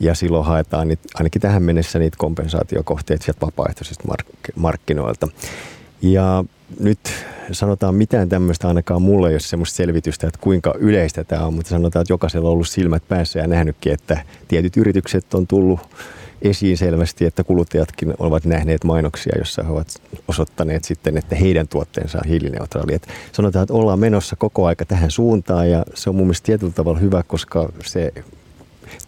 Ja silloin haetaan niitä, ainakin tähän mennessä niitä kompensaatiokohteita sieltä vapaaehtoisista mark- markkinoilta. Ja nyt sanotaan mitään tämmöistä, ainakaan mulla ei ole semmoista selvitystä, että kuinka yleistä tämä on, mutta sanotaan, että jokaisella on ollut silmät päässä ja nähnytkin, että tietyt yritykset on tullut esiin selvästi, että kuluttajatkin ovat nähneet mainoksia, jossa he ovat osoittaneet sitten, että heidän tuotteensa on hiilineutraali. Et sanotaan, että ollaan menossa koko aika tähän suuntaan ja se on mun mielestä tietyllä tavalla hyvä, koska se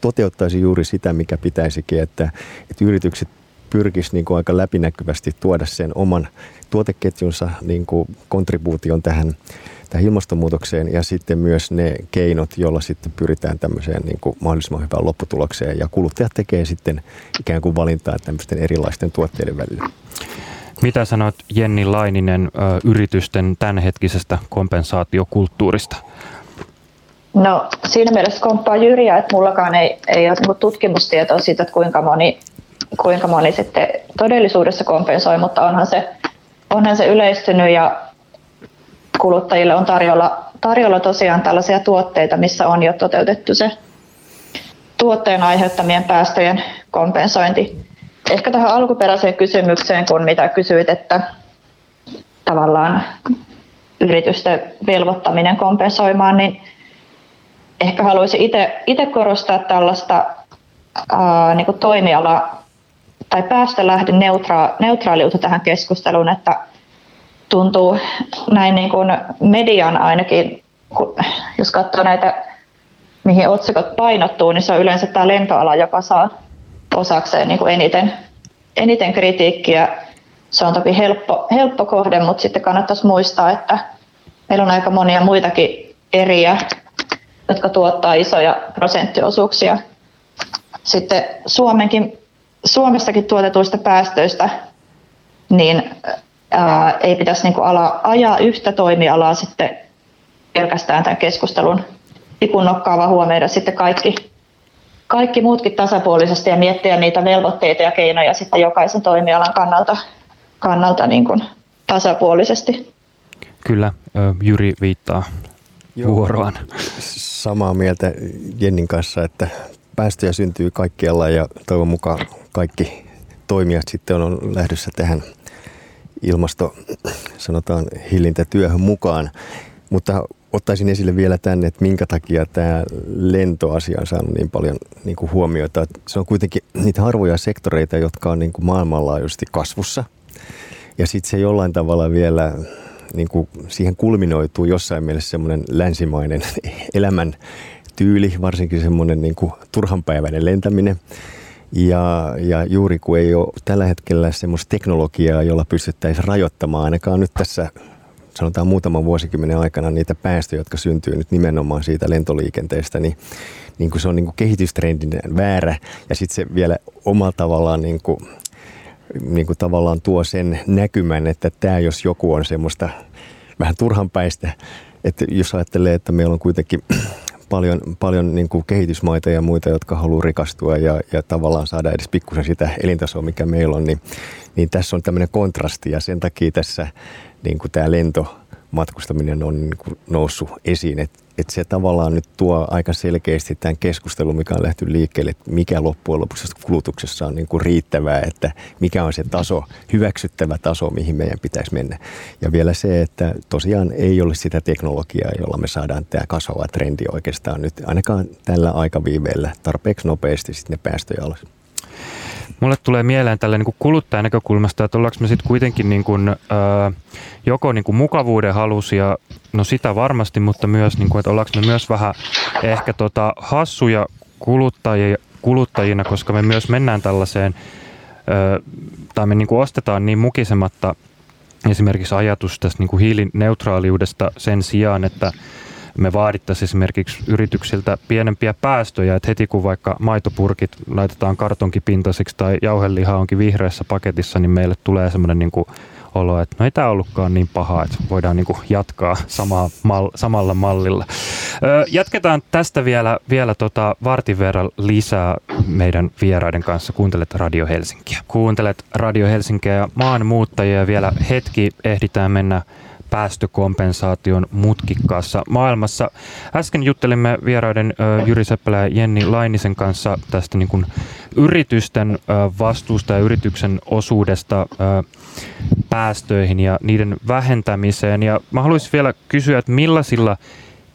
toteuttaisi juuri sitä, mikä pitäisikin, että, että yritykset pyrkisi niin kuin aika läpinäkyvästi tuoda sen oman tuoteketjunsa niin kuin kontribuution tähän, tähän ilmastonmuutokseen ja sitten myös ne keinot, joilla sitten pyritään tämmöiseen niin kuin mahdollisimman hyvään lopputulokseen ja kuluttajat tekee sitten ikään kuin valintaa tämmöisten erilaisten tuotteiden välillä. Mitä sanot Jenni Laininen ö, yritysten tämänhetkisestä kompensaatiokulttuurista? No siinä mielessä komppaa Jyriä, että mullakaan ei, ei ole niinku tutkimustietoa siitä, että kuinka moni, kuinka moni sitten todellisuudessa kompensoi, mutta onhan se, onhan se yleistynyt ja kuluttajille on tarjolla, tarjolla tosiaan tällaisia tuotteita, missä on jo toteutettu se tuotteen aiheuttamien päästöjen kompensointi. Ehkä tähän alkuperäiseen kysymykseen, kun mitä kysyit, että tavallaan yritysten velvoittaminen kompensoimaan, niin ehkä haluaisin itse korostaa tällaista ää, niin toimiala- tai päästölähden neutra- tähän keskusteluun, että tuntuu näin niin kuin median ainakin, jos katsoo näitä, mihin otsikot painottuu, niin se on yleensä tämä lentoala, joka saa osakseen niin kuin eniten, eniten kritiikkiä. Se on toki helppo, helppo kohde, mutta sitten kannattaisi muistaa, että meillä on aika monia muitakin eriä, jotka tuottaa isoja prosenttiosuuksia. Sitten Suomenkin, Suomessakin tuotetuista päästöistä, niin ää, ei pitäisi niin kuin ala, ajaa yhtä toimialaa sitten pelkästään tämän keskustelun tikun nokkaa, vaan huomioida sitten kaikki, kaikki muutkin tasapuolisesti ja miettiä niitä velvoitteita ja keinoja sitten jokaisen toimialan kannalta, kannalta niin kuin tasapuolisesti. Kyllä, Jyri viittaa Joo, vuoroaan. Samaa mieltä Jennin kanssa, että päästöjä syntyy kaikkialla ja toivon mukaan kaikki toimijat sitten on lähdössä tähän ilmasto, sanotaan, hillintätyöhön mukaan. Mutta ottaisin esille vielä tänne, että minkä takia tämä lentoasia on saanut niin paljon niin kuin huomiota. Se on kuitenkin niitä harvoja sektoreita, jotka on niin kuin maailmanlaajuisesti kasvussa. Ja sitten se jollain tavalla vielä niin kuin siihen kulminoituu jossain mielessä semmoinen länsimainen elämän tyyli, varsinkin semmoinen niin turhanpäiväinen lentäminen. Ja, ja juuri kun ei ole tällä hetkellä semmoista teknologiaa, jolla pystyttäisiin rajoittamaan ainakaan nyt tässä sanotaan muutaman vuosikymmenen aikana niitä päästöjä, jotka syntyy nyt nimenomaan siitä lentoliikenteestä, niin, niin kuin se on niin kuin kehitystrendinen väärä ja sitten se vielä omalla tavallaan niin kuin, niin kuin tavallaan tuo sen näkymän, että tämä jos joku on semmoista vähän turhanpäistä, että jos ajattelee, että meillä on kuitenkin paljon, paljon niin kuin kehitysmaita ja muita, jotka haluaa rikastua ja, ja tavallaan saada edes pikkusen sitä elintasoa, mikä meillä on, niin, niin tässä on tämmöinen kontrasti ja sen takia tässä niin kuin tämä lentomatkustaminen on niin kuin noussut esiin, että että se tavallaan nyt tuo aika selkeästi tämän keskustelun, mikä on lähty liikkeelle, että mikä loppujen lopuksi kulutuksessa on niin kuin riittävää, että mikä on se taso, hyväksyttävä taso, mihin meidän pitäisi mennä. Ja vielä se, että tosiaan ei ole sitä teknologiaa, jolla me saadaan tämä kasvava trendi oikeastaan nyt ainakaan tällä aikaviiveellä tarpeeksi nopeasti sitten ne päästöjä alas. Mulle tulee mieleen tälle niin kuluttajan näkökulmasta, että ollaanko me sitten kuitenkin niin kuin, ö, joko niin kuin mukavuuden halusia, no sitä varmasti, mutta myös, niin kuin, että ollaanko me myös vähän ehkä tota hassuja kuluttajia, kuluttajina, koska me myös mennään tällaiseen, ö, tai me niin kuin ostetaan niin mukisematta esimerkiksi ajatus tästä niin kuin hiilineutraaliudesta sen sijaan, että me vaadittaisiin esimerkiksi yrityksiltä pienempiä päästöjä, että heti kun vaikka maitopurkit laitetaan kartonkipintaisiksi tai jauheliha onkin vihreässä paketissa, niin meille tulee semmoinen niin kuin olo, että no ei tämä ollutkaan niin paha, että voidaan niin kuin jatkaa samaa mal, samalla mallilla. Öö, jatketaan tästä vielä, vielä tota vartin verran lisää meidän vieraiden kanssa. Kuuntelet Radio Helsinkiä. Kuuntelet Radio Helsinkiä ja maanmuuttajia. Vielä hetki ehditään mennä päästökompensaation mutkikkaassa maailmassa. Äsken juttelimme vieraiden Jyri Seppälä ja Jenni Lainisen kanssa tästä niin kuin yritysten vastuusta ja yrityksen osuudesta päästöihin ja niiden vähentämiseen. Ja mä haluaisin vielä kysyä, että millaisilla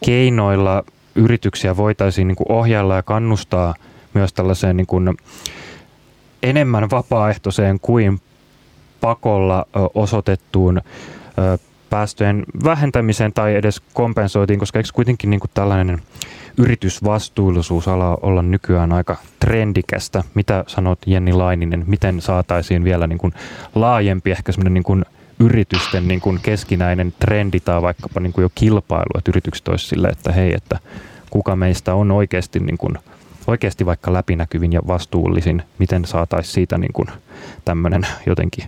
keinoilla yrityksiä voitaisiin niin kuin ohjailla ja kannustaa myös tällaiseen niin kuin enemmän vapaaehtoiseen kuin pakolla osoitettuun päästöjen vähentämiseen tai edes kompensoitiin, koska eikö kuitenkin niin kuin tällainen yritysvastuullisuus ala olla nykyään aika trendikästä. Mitä sanot Jenni Laininen, miten saataisiin vielä niin kuin laajempi ehkä semmoinen niin kuin yritysten niin kuin keskinäinen trendi tai vaikkapa niin kuin jo kilpailu, että yritykset olisi sille, että hei, että kuka meistä on oikeasti, niin kuin, oikeasti vaikka läpinäkyvin ja vastuullisin, miten saataisiin siitä niin kuin tämmöinen jotenkin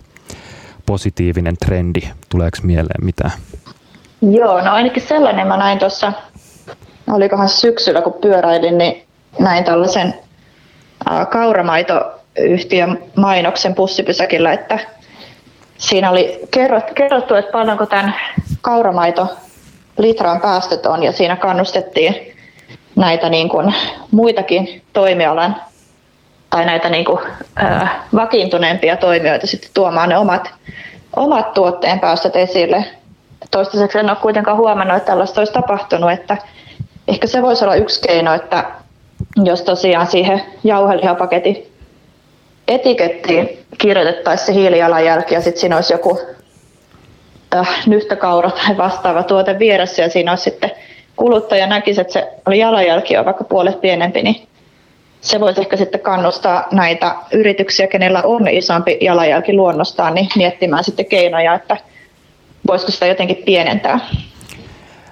positiivinen trendi? Tuleeko mieleen mitään? Joo, no ainakin sellainen mä näin tuossa, olikohan syksyllä kun pyöräilin, niin näin tällaisen kauramaitoyhtiön mainoksen pussipysäkillä, että siinä oli kerrottu, että paljonko tämän kauramaito litran päästöt on ja siinä kannustettiin näitä niin kuin muitakin toimialan tai näitä niin kuin, ää, vakiintuneempia toimijoita sitten tuomaan ne omat, omat tuotteen päästöt esille. Toistaiseksi en ole kuitenkaan huomannut, että tällaista olisi tapahtunut, että ehkä se voisi olla yksi keino, että jos tosiaan siihen jauhelihapaketin etikettiin kirjoitettaisiin se hiilijalanjälki ja sitten siinä olisi joku äh, nyhtökaura tai vastaava tuote vieressä ja siinä olisi sitten kuluttaja näkisi, että se oli jalanjälki on vaikka puolet pienempi, niin se voisi ehkä sitten kannustaa näitä yrityksiä, kenellä on isompi jalanjälki luonnostaan, niin miettimään sitten keinoja, että voisiko sitä jotenkin pienentää.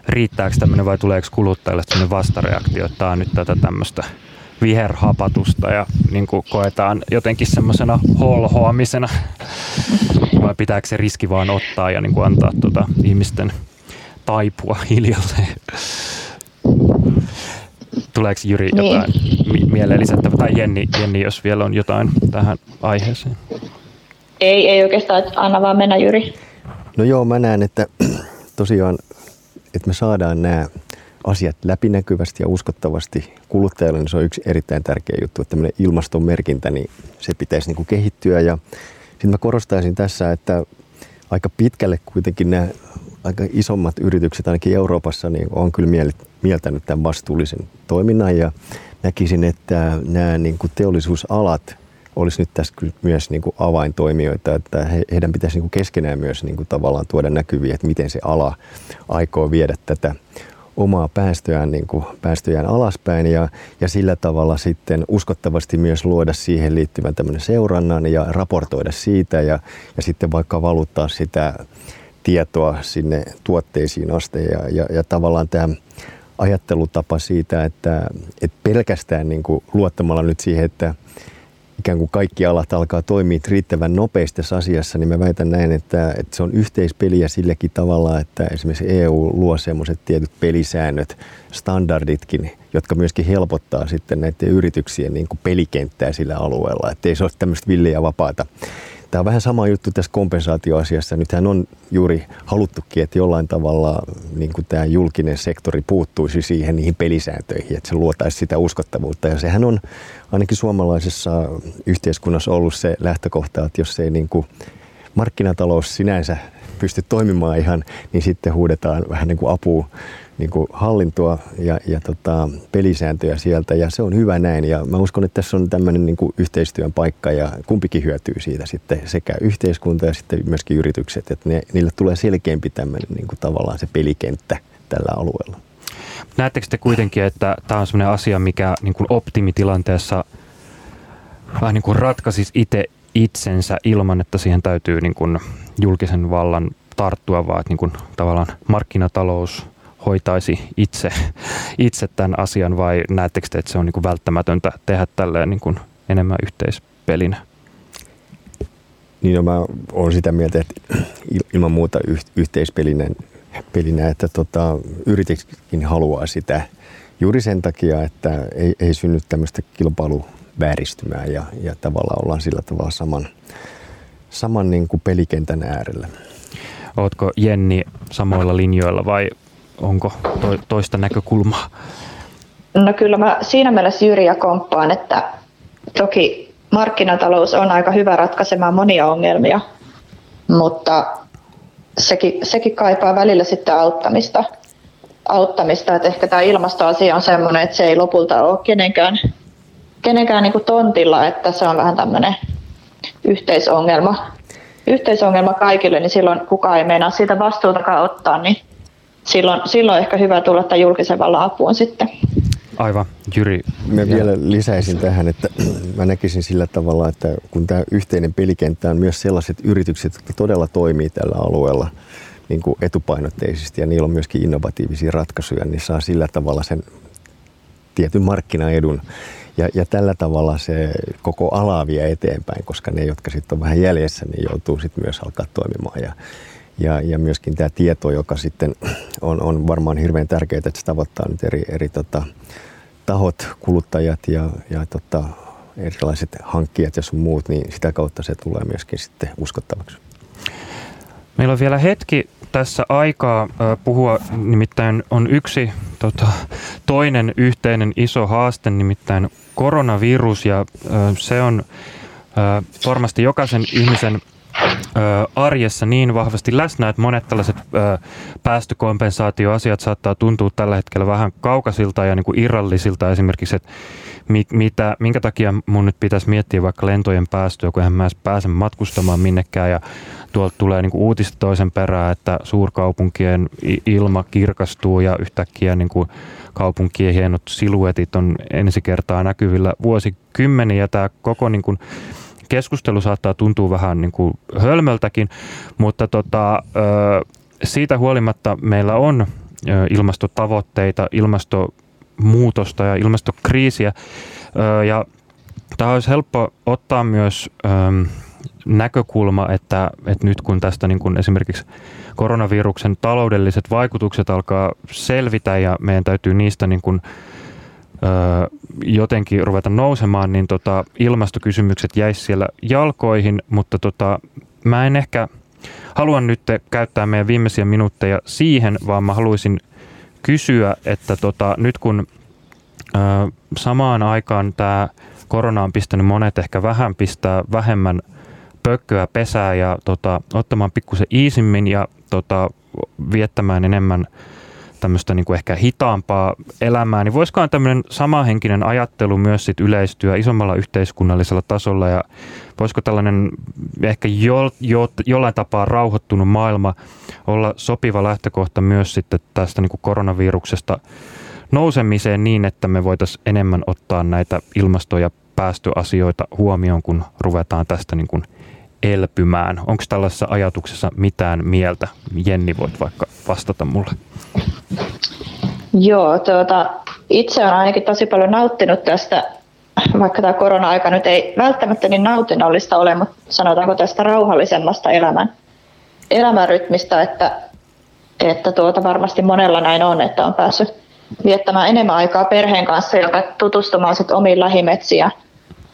Riittääkö tämmöinen vai tuleeko kuluttajille sellainen vastareaktio, että tämä on nyt tätä tämmöistä viherhapatusta ja niin kuin koetaan jotenkin semmoisena holhoamisena vai pitääkö se riski vaan ottaa ja niin kuin antaa tuota ihmisten taipua hiljalleen. Tuleeko Jyri niin. jotain mieleen lisättävää? Tai Jenni, Jenni, jos vielä on jotain tähän aiheeseen? Ei, ei oikeastaan. Anna vaan mennä Jyri. No joo, mä näen, että tosiaan, että me saadaan nämä asiat läpinäkyvästi ja uskottavasti kuluttajalle, niin se on yksi erittäin tärkeä juttu, että tämmöinen ilmastonmerkintä, niin se pitäisi niin kuin kehittyä. Ja sitten mä korostaisin tässä, että aika pitkälle kuitenkin nämä aika isommat yritykset, ainakin Euroopassa, niin on kyllä mieltänyt tämän vastuullisen toiminnan ja näkisin, että nämä niin kuin teollisuusalat olisi nyt tässä myös niin kuin avaintoimijoita, että he, heidän pitäisi niin kuin keskenään myös niin kuin tavallaan tuoda näkyviä, että miten se ala aikoo viedä tätä omaa päästöjään, niin kuin päästöjään alaspäin ja, ja sillä tavalla sitten uskottavasti myös luoda siihen liittyvän tämmöinen seurannan ja raportoida siitä ja, ja sitten vaikka valuttaa sitä tietoa sinne tuotteisiin asti ja, ja, ja tavallaan tämä ajattelutapa siitä, että, että pelkästään niin kuin luottamalla nyt siihen, että ikään kuin kaikki alat alkaa toimia riittävän nopeasti tässä asiassa, niin mä väitän näin, että, että se on yhteispeliä silläkin tavalla, että esimerkiksi EU luo semmoiset tietyt pelisäännöt, standarditkin, jotka myöskin helpottaa sitten näiden yrityksien niin kuin pelikenttää sillä alueella, että ei se ole tämmöistä villiä vapaata Tämä on vähän sama juttu tässä kompensaatioasiassa. Nythän on juuri haluttukin, että jollain tavalla niin kuin tämä julkinen sektori puuttuisi siihen niihin pelisääntöihin, että se luotaisi sitä uskottavuutta. Ja sehän on ainakin suomalaisessa yhteiskunnassa ollut se lähtökohta, että jos ei niin kuin markkinatalous sinänsä pysty toimimaan ihan, niin sitten huudetaan vähän niin kuin apua niin kuin hallintoa ja, ja tota, pelisääntöjä sieltä ja se on hyvä näin ja mä uskon, että tässä on tämmöinen niin kuin yhteistyön paikka ja kumpikin hyötyy siitä sitten sekä yhteiskunta ja sitten myöskin yritykset, että ne, niille tulee selkeämpi tämmöinen niin kuin tavallaan se pelikenttä tällä alueella. Näettekö te kuitenkin, että tämä on sellainen asia, mikä niin kuin optimitilanteessa vähän niin kuin ratkaisisi itse itsensä ilman, että siihen täytyy niin kuin julkisen vallan tarttua, vaan että niin kuin tavallaan markkinatalous hoitaisi itse, itse tämän asian vai näettekö te, että se on niin kuin välttämätöntä tehdä tälleen niin kuin enemmän yhteispelinä? Niin no, mä olen sitä mieltä, että ilman muuta yhteispelinen pelinä, että tota, yrityskin haluaa sitä juuri sen takia, että ei, ei synny tämmöistä kilpailuvääristymää ja, ja tavallaan ollaan sillä tavalla saman, saman niin kuin pelikentän äärellä. Oletko Jenni samoilla linjoilla vai onko to, toista näkökulmaa? No kyllä mä siinä mielessä Jyriä komppaan, että toki markkinatalous on aika hyvä ratkaisemaan monia ongelmia, mutta sekin, sekin kaipaa välillä sitten auttamista. auttamista. Että ehkä tämä ilmastoasia on sellainen, että se ei lopulta ole kenenkään, kenenkään niin tontilla, että se on vähän tämmöinen yhteisongelma. Yhteisongelma kaikille, niin silloin kukaan ei meinaa siitä vastuutakaan ottaa, niin silloin, silloin ehkä hyvä tulla tämän julkisen vallan apuun sitten. Aivan, Jyri. Mä vielä lisäisin tähän, että mä näkisin sillä tavalla, että kun tämä yhteinen pelikenttä on myös sellaiset yritykset, jotka todella toimii tällä alueella niin kuin etupainotteisesti ja niillä on myöskin innovatiivisia ratkaisuja, niin saa sillä tavalla sen tietyn markkinaedun. Ja, ja tällä tavalla se koko ala vie eteenpäin, koska ne, jotka sitten on vähän jäljessä, niin joutuu sitten myös alkaa toimimaan. Ja, ja, ja myöskin tämä tieto, joka sitten on, on varmaan hirveän tärkeää, että se tavoittaa nyt eri, eri tota, tahot, kuluttajat ja, ja tota, erilaiset hankkijat ja sun muut, niin sitä kautta se tulee myöskin sitten uskottavaksi. Meillä on vielä hetki tässä aikaa puhua, nimittäin on yksi tota, toinen yhteinen iso haaste, nimittäin koronavirus ja se on varmasti jokaisen ihmisen arjessa niin vahvasti läsnä, että monet tällaiset päästökompensaatioasiat saattaa tuntua tällä hetkellä vähän kaukaisilta ja niin kuin irrallisilta esimerkiksi, että mitä, minkä takia mun nyt pitäisi miettiä vaikka lentojen päästöä, kun eihän mä pääse matkustamaan minnekään ja tuolta tulee niin kuin uutista toisen perään, että suurkaupunkien ilma kirkastuu ja yhtäkkiä niin kuin kaupunkien hienot siluetit on ensi kertaa näkyvillä vuosikymmeniä. Tämä koko niin kuin keskustelu saattaa tuntua vähän niin kuin hölmöltäkin, mutta tota, siitä huolimatta meillä on ilmastotavoitteita, ilmastonmuutosta ja ilmastokriisiä. Ja tämä olisi helppo ottaa myös näkökulma, että, että nyt kun tästä niin kuin esimerkiksi koronaviruksen taloudelliset vaikutukset alkaa selvitä ja meidän täytyy niistä niin kuin, ö, jotenkin ruveta nousemaan, niin tota, ilmastokysymykset jäisi siellä jalkoihin, mutta tota, mä en ehkä haluan nyt käyttää meidän viimeisiä minuutteja siihen, vaan mä haluaisin kysyä, että tota, nyt kun ö, samaan aikaan tämä korona on pistänyt monet ehkä vähän pistää vähemmän pökköä pesää ja tota, ottamaan pikkusen iisimmin ja tota, viettämään enemmän tämmöistä niin kuin ehkä hitaampaa elämää, niin voisikohan tämmöinen samahenkinen ajattelu myös sit yleistyä isommalla yhteiskunnallisella tasolla ja voisiko tällainen ehkä jo, jo, jollain tapaa rauhoittunut maailma olla sopiva lähtökohta myös sitten tästä niin kuin koronaviruksesta nousemiseen niin, että me voitaisiin enemmän ottaa näitä ilmasto- ja päästöasioita huomioon, kun ruvetaan tästä niin kuin elpymään. Onko tällaisessa ajatuksessa mitään mieltä? Jenni, voit vaikka vastata mulle. Joo, tuota, itse olen ainakin tosi paljon nauttinut tästä, vaikka tämä korona-aika nyt ei välttämättä niin nautinnollista ole, mutta sanotaanko tästä rauhallisemmasta elämän, elämänrytmistä, että, että tuota varmasti monella näin on, että on päässyt viettämään enemmän aikaa perheen kanssa ja tutustumaan sitten omiin lähimetsiin ja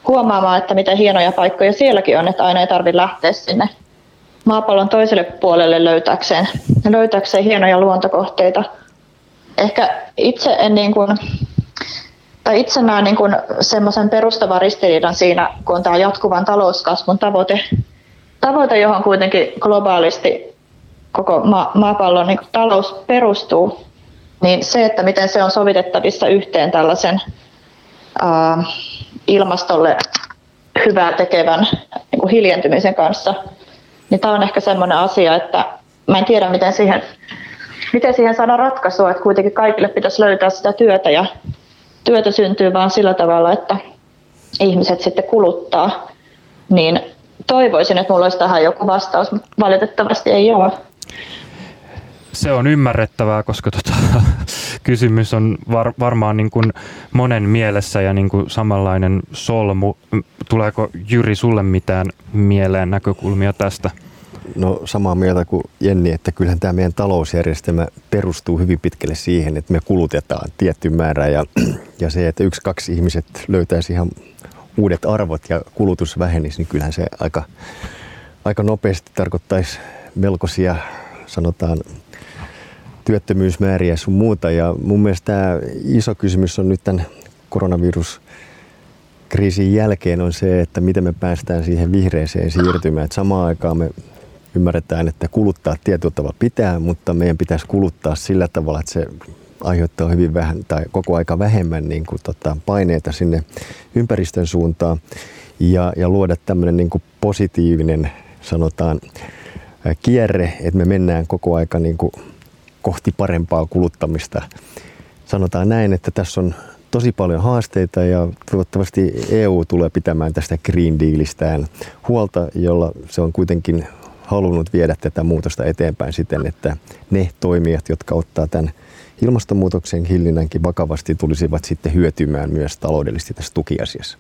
huomaamaan, että mitä hienoja paikkoja sielläkin on, että aina ei tarvitse lähteä sinne maapallon toiselle puolelle löytääkseen, löytääkseen hienoja luontokohteita. Ehkä itse en niin kuin, tai itse näen niin kuin semmoisen perustavan ristiriidan siinä, kun on tämä jatkuvan talouskasvun tavoite, tavoite johon kuitenkin globaalisti koko ma- maapallon niin talous perustuu, niin se, että miten se on sovitettavissa yhteen tällaisen ää, ilmastolle hyvää tekevän niin kuin hiljentymisen kanssa, niin tämä on ehkä sellainen asia, että mä en tiedä, miten siihen, miten siihen saada ratkaisua, että kuitenkin kaikille pitäisi löytää sitä työtä ja työtä syntyy vaan sillä tavalla, että ihmiset sitten kuluttaa, niin toivoisin, että mulla olisi tähän joku vastaus, mutta valitettavasti ei ole. Se on ymmärrettävää, koska tota, kysymys on var, varmaan niin kuin monen mielessä ja niin kuin samanlainen solmu. Tuleeko Jyri sulle mitään mieleen näkökulmia tästä? No samaa mieltä kuin Jenni, että kyllähän tämä meidän talousjärjestelmä perustuu hyvin pitkälle siihen, että me kulutetaan tietty määrä ja, ja se, että yksi, kaksi ihmiset löytäisi ihan uudet arvot ja kulutus vähenisi, niin kyllähän se aika, aika nopeasti tarkoittaisi melkoisia, sanotaan, työttömyysmääriä sun muuta. Ja mun mielestä tämä iso kysymys on nyt tämän koronavirus kriisin jälkeen on se, että miten me päästään siihen vihreeseen siirtymään. Että samaan aikaan me ymmärretään, että kuluttaa tietyllä tavalla pitää, mutta meidän pitäisi kuluttaa sillä tavalla, että se aiheuttaa hyvin vähän tai koko aika vähemmän niin kuin, tota, paineita sinne ympäristön suuntaan ja, ja luoda tämmöinen niin kuin positiivinen, sanotaan, kierre, että me mennään koko aika niin kuin kohti parempaa kuluttamista. Sanotaan näin, että tässä on tosi paljon haasteita ja toivottavasti EU tulee pitämään tästä Green Dealistään huolta, jolla se on kuitenkin halunnut viedä tätä muutosta eteenpäin siten, että ne toimijat, jotka ottaa tämän ilmastonmuutoksen hillinnänkin vakavasti, tulisivat sitten hyötymään myös taloudellisesti tässä tukiasiassa.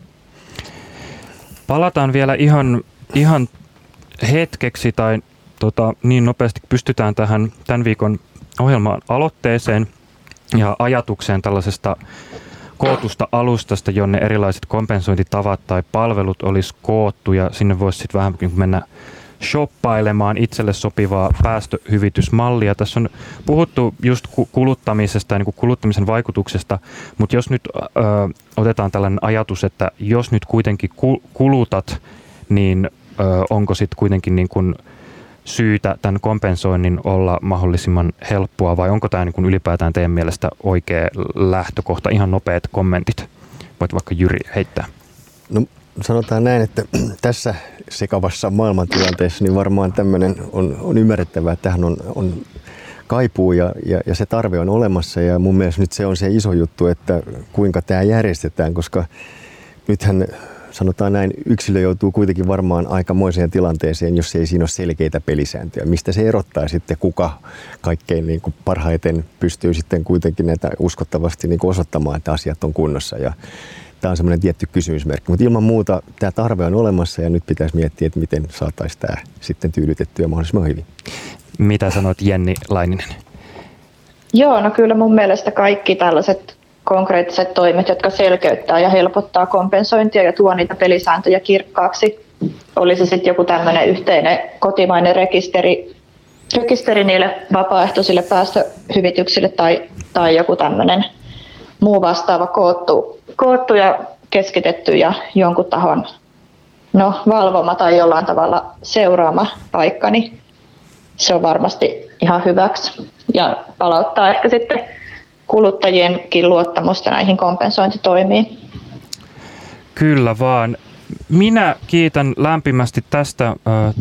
Palataan vielä ihan, ihan hetkeksi tai tota, niin nopeasti pystytään tähän tämän viikon ohjelman aloitteeseen ja ajatukseen tällaisesta kootusta alustasta, jonne erilaiset kompensointitavat tai palvelut olisi koottu ja sinne voisi sitten vähän mennä shoppailemaan itselle sopivaa päästöhyvitysmallia. Tässä on puhuttu just kuluttamisesta ja niin kuluttamisen vaikutuksesta, mutta jos nyt ö, otetaan tällainen ajatus, että jos nyt kuitenkin kulutat, niin ö, onko sitten kuitenkin niin kuin syytä tämän kompensoinnin olla mahdollisimman helppoa vai onko tämä niin kuin ylipäätään teidän mielestä oikea lähtökohta? Ihan nopeat kommentit. Voit vaikka Jyri heittää. No sanotaan näin, että tässä sekavassa maailmantilanteessa niin varmaan tämmöinen on, on ymmärrettävää, että tähän on, on kaipuu ja, ja, ja se tarve on olemassa ja mun mielestä nyt se on se iso juttu, että kuinka tämä järjestetään, koska nythän sanotaan näin, yksilö joutuu kuitenkin varmaan aikamoiseen tilanteeseen, jos ei siinä ole selkeitä pelisääntöjä. Mistä se erottaa sitten, kuka kaikkein niin kuin parhaiten pystyy sitten kuitenkin näitä uskottavasti niin kuin osoittamaan, että asiat on kunnossa. Ja tämä on semmoinen tietty kysymysmerkki. Mutta ilman muuta tämä tarve on olemassa ja nyt pitäisi miettiä, että miten saataisiin tämä sitten tyydytettyä mahdollisimman hyvin. Mitä sanot Jenni Laininen? Joo, no kyllä mun mielestä kaikki tällaiset konkreettiset toimet, jotka selkeyttää ja helpottaa kompensointia ja tuo niitä pelisääntöjä kirkkaaksi. Olisi sitten joku tämmöinen yhteinen kotimainen rekisteri, rekisteri niille vapaaehtoisille päästöhyvityksille tai, tai joku tämmöinen muu vastaava koottu, koottu ja keskitetty ja jonkun tahon no, valvoma tai jollain tavalla seuraama paikka, niin se on varmasti ihan hyväksi. Ja palauttaa ehkä sitten kuluttajienkin luottamusta näihin kompensointitoimiin. Kyllä vaan. Minä kiitän lämpimästi tästä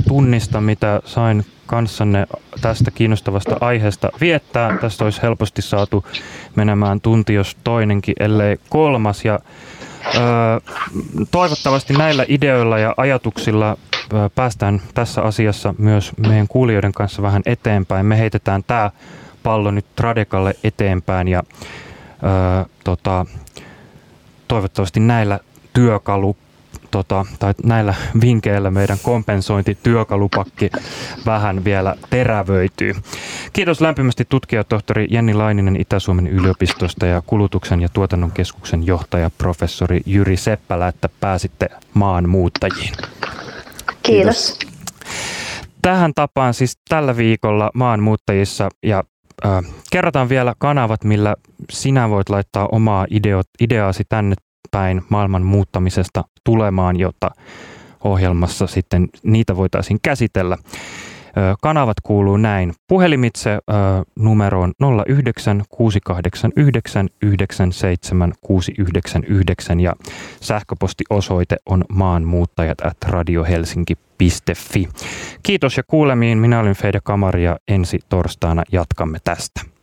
tunnista, mitä sain kanssanne tästä kiinnostavasta aiheesta viettää. Tästä olisi helposti saatu menemään tunti, jos toinenkin, ellei kolmas. Ja ö, toivottavasti näillä ideoilla ja ajatuksilla ö, päästään tässä asiassa myös meidän kuulijoiden kanssa vähän eteenpäin. Me heitetään tämä pallo nyt Tradekalle eteenpäin ja ö, tota, toivottavasti näillä työkalu tota, tai näillä vinkkeillä meidän kompensointityökalupakki vähän vielä terävöityy. Kiitos lämpimästi tutkijatohtori Jenni Laininen Itä-Suomen yliopistosta ja kulutuksen ja tuotannon keskuksen johtaja professori Jyri Seppälä, että pääsitte maanmuuttajiin. Kiitos. Tähän tapaan siis tällä viikolla maanmuuttajissa ja äh, kerrotaan vielä kanavat, millä sinä voit laittaa omaa ideo, ideaasi tänne päin maailman muuttamisesta tulemaan, jotta ohjelmassa sitten niitä voitaisiin käsitellä. Kanavat kuuluu näin. Puhelimitse numeroon 09 689 97 699 ja sähköpostiosoite on maanmuuttajat at radiohelsinki.fi. Kiitos ja kuulemiin. Minä olin Feide Kamari ja ensi torstaina jatkamme tästä.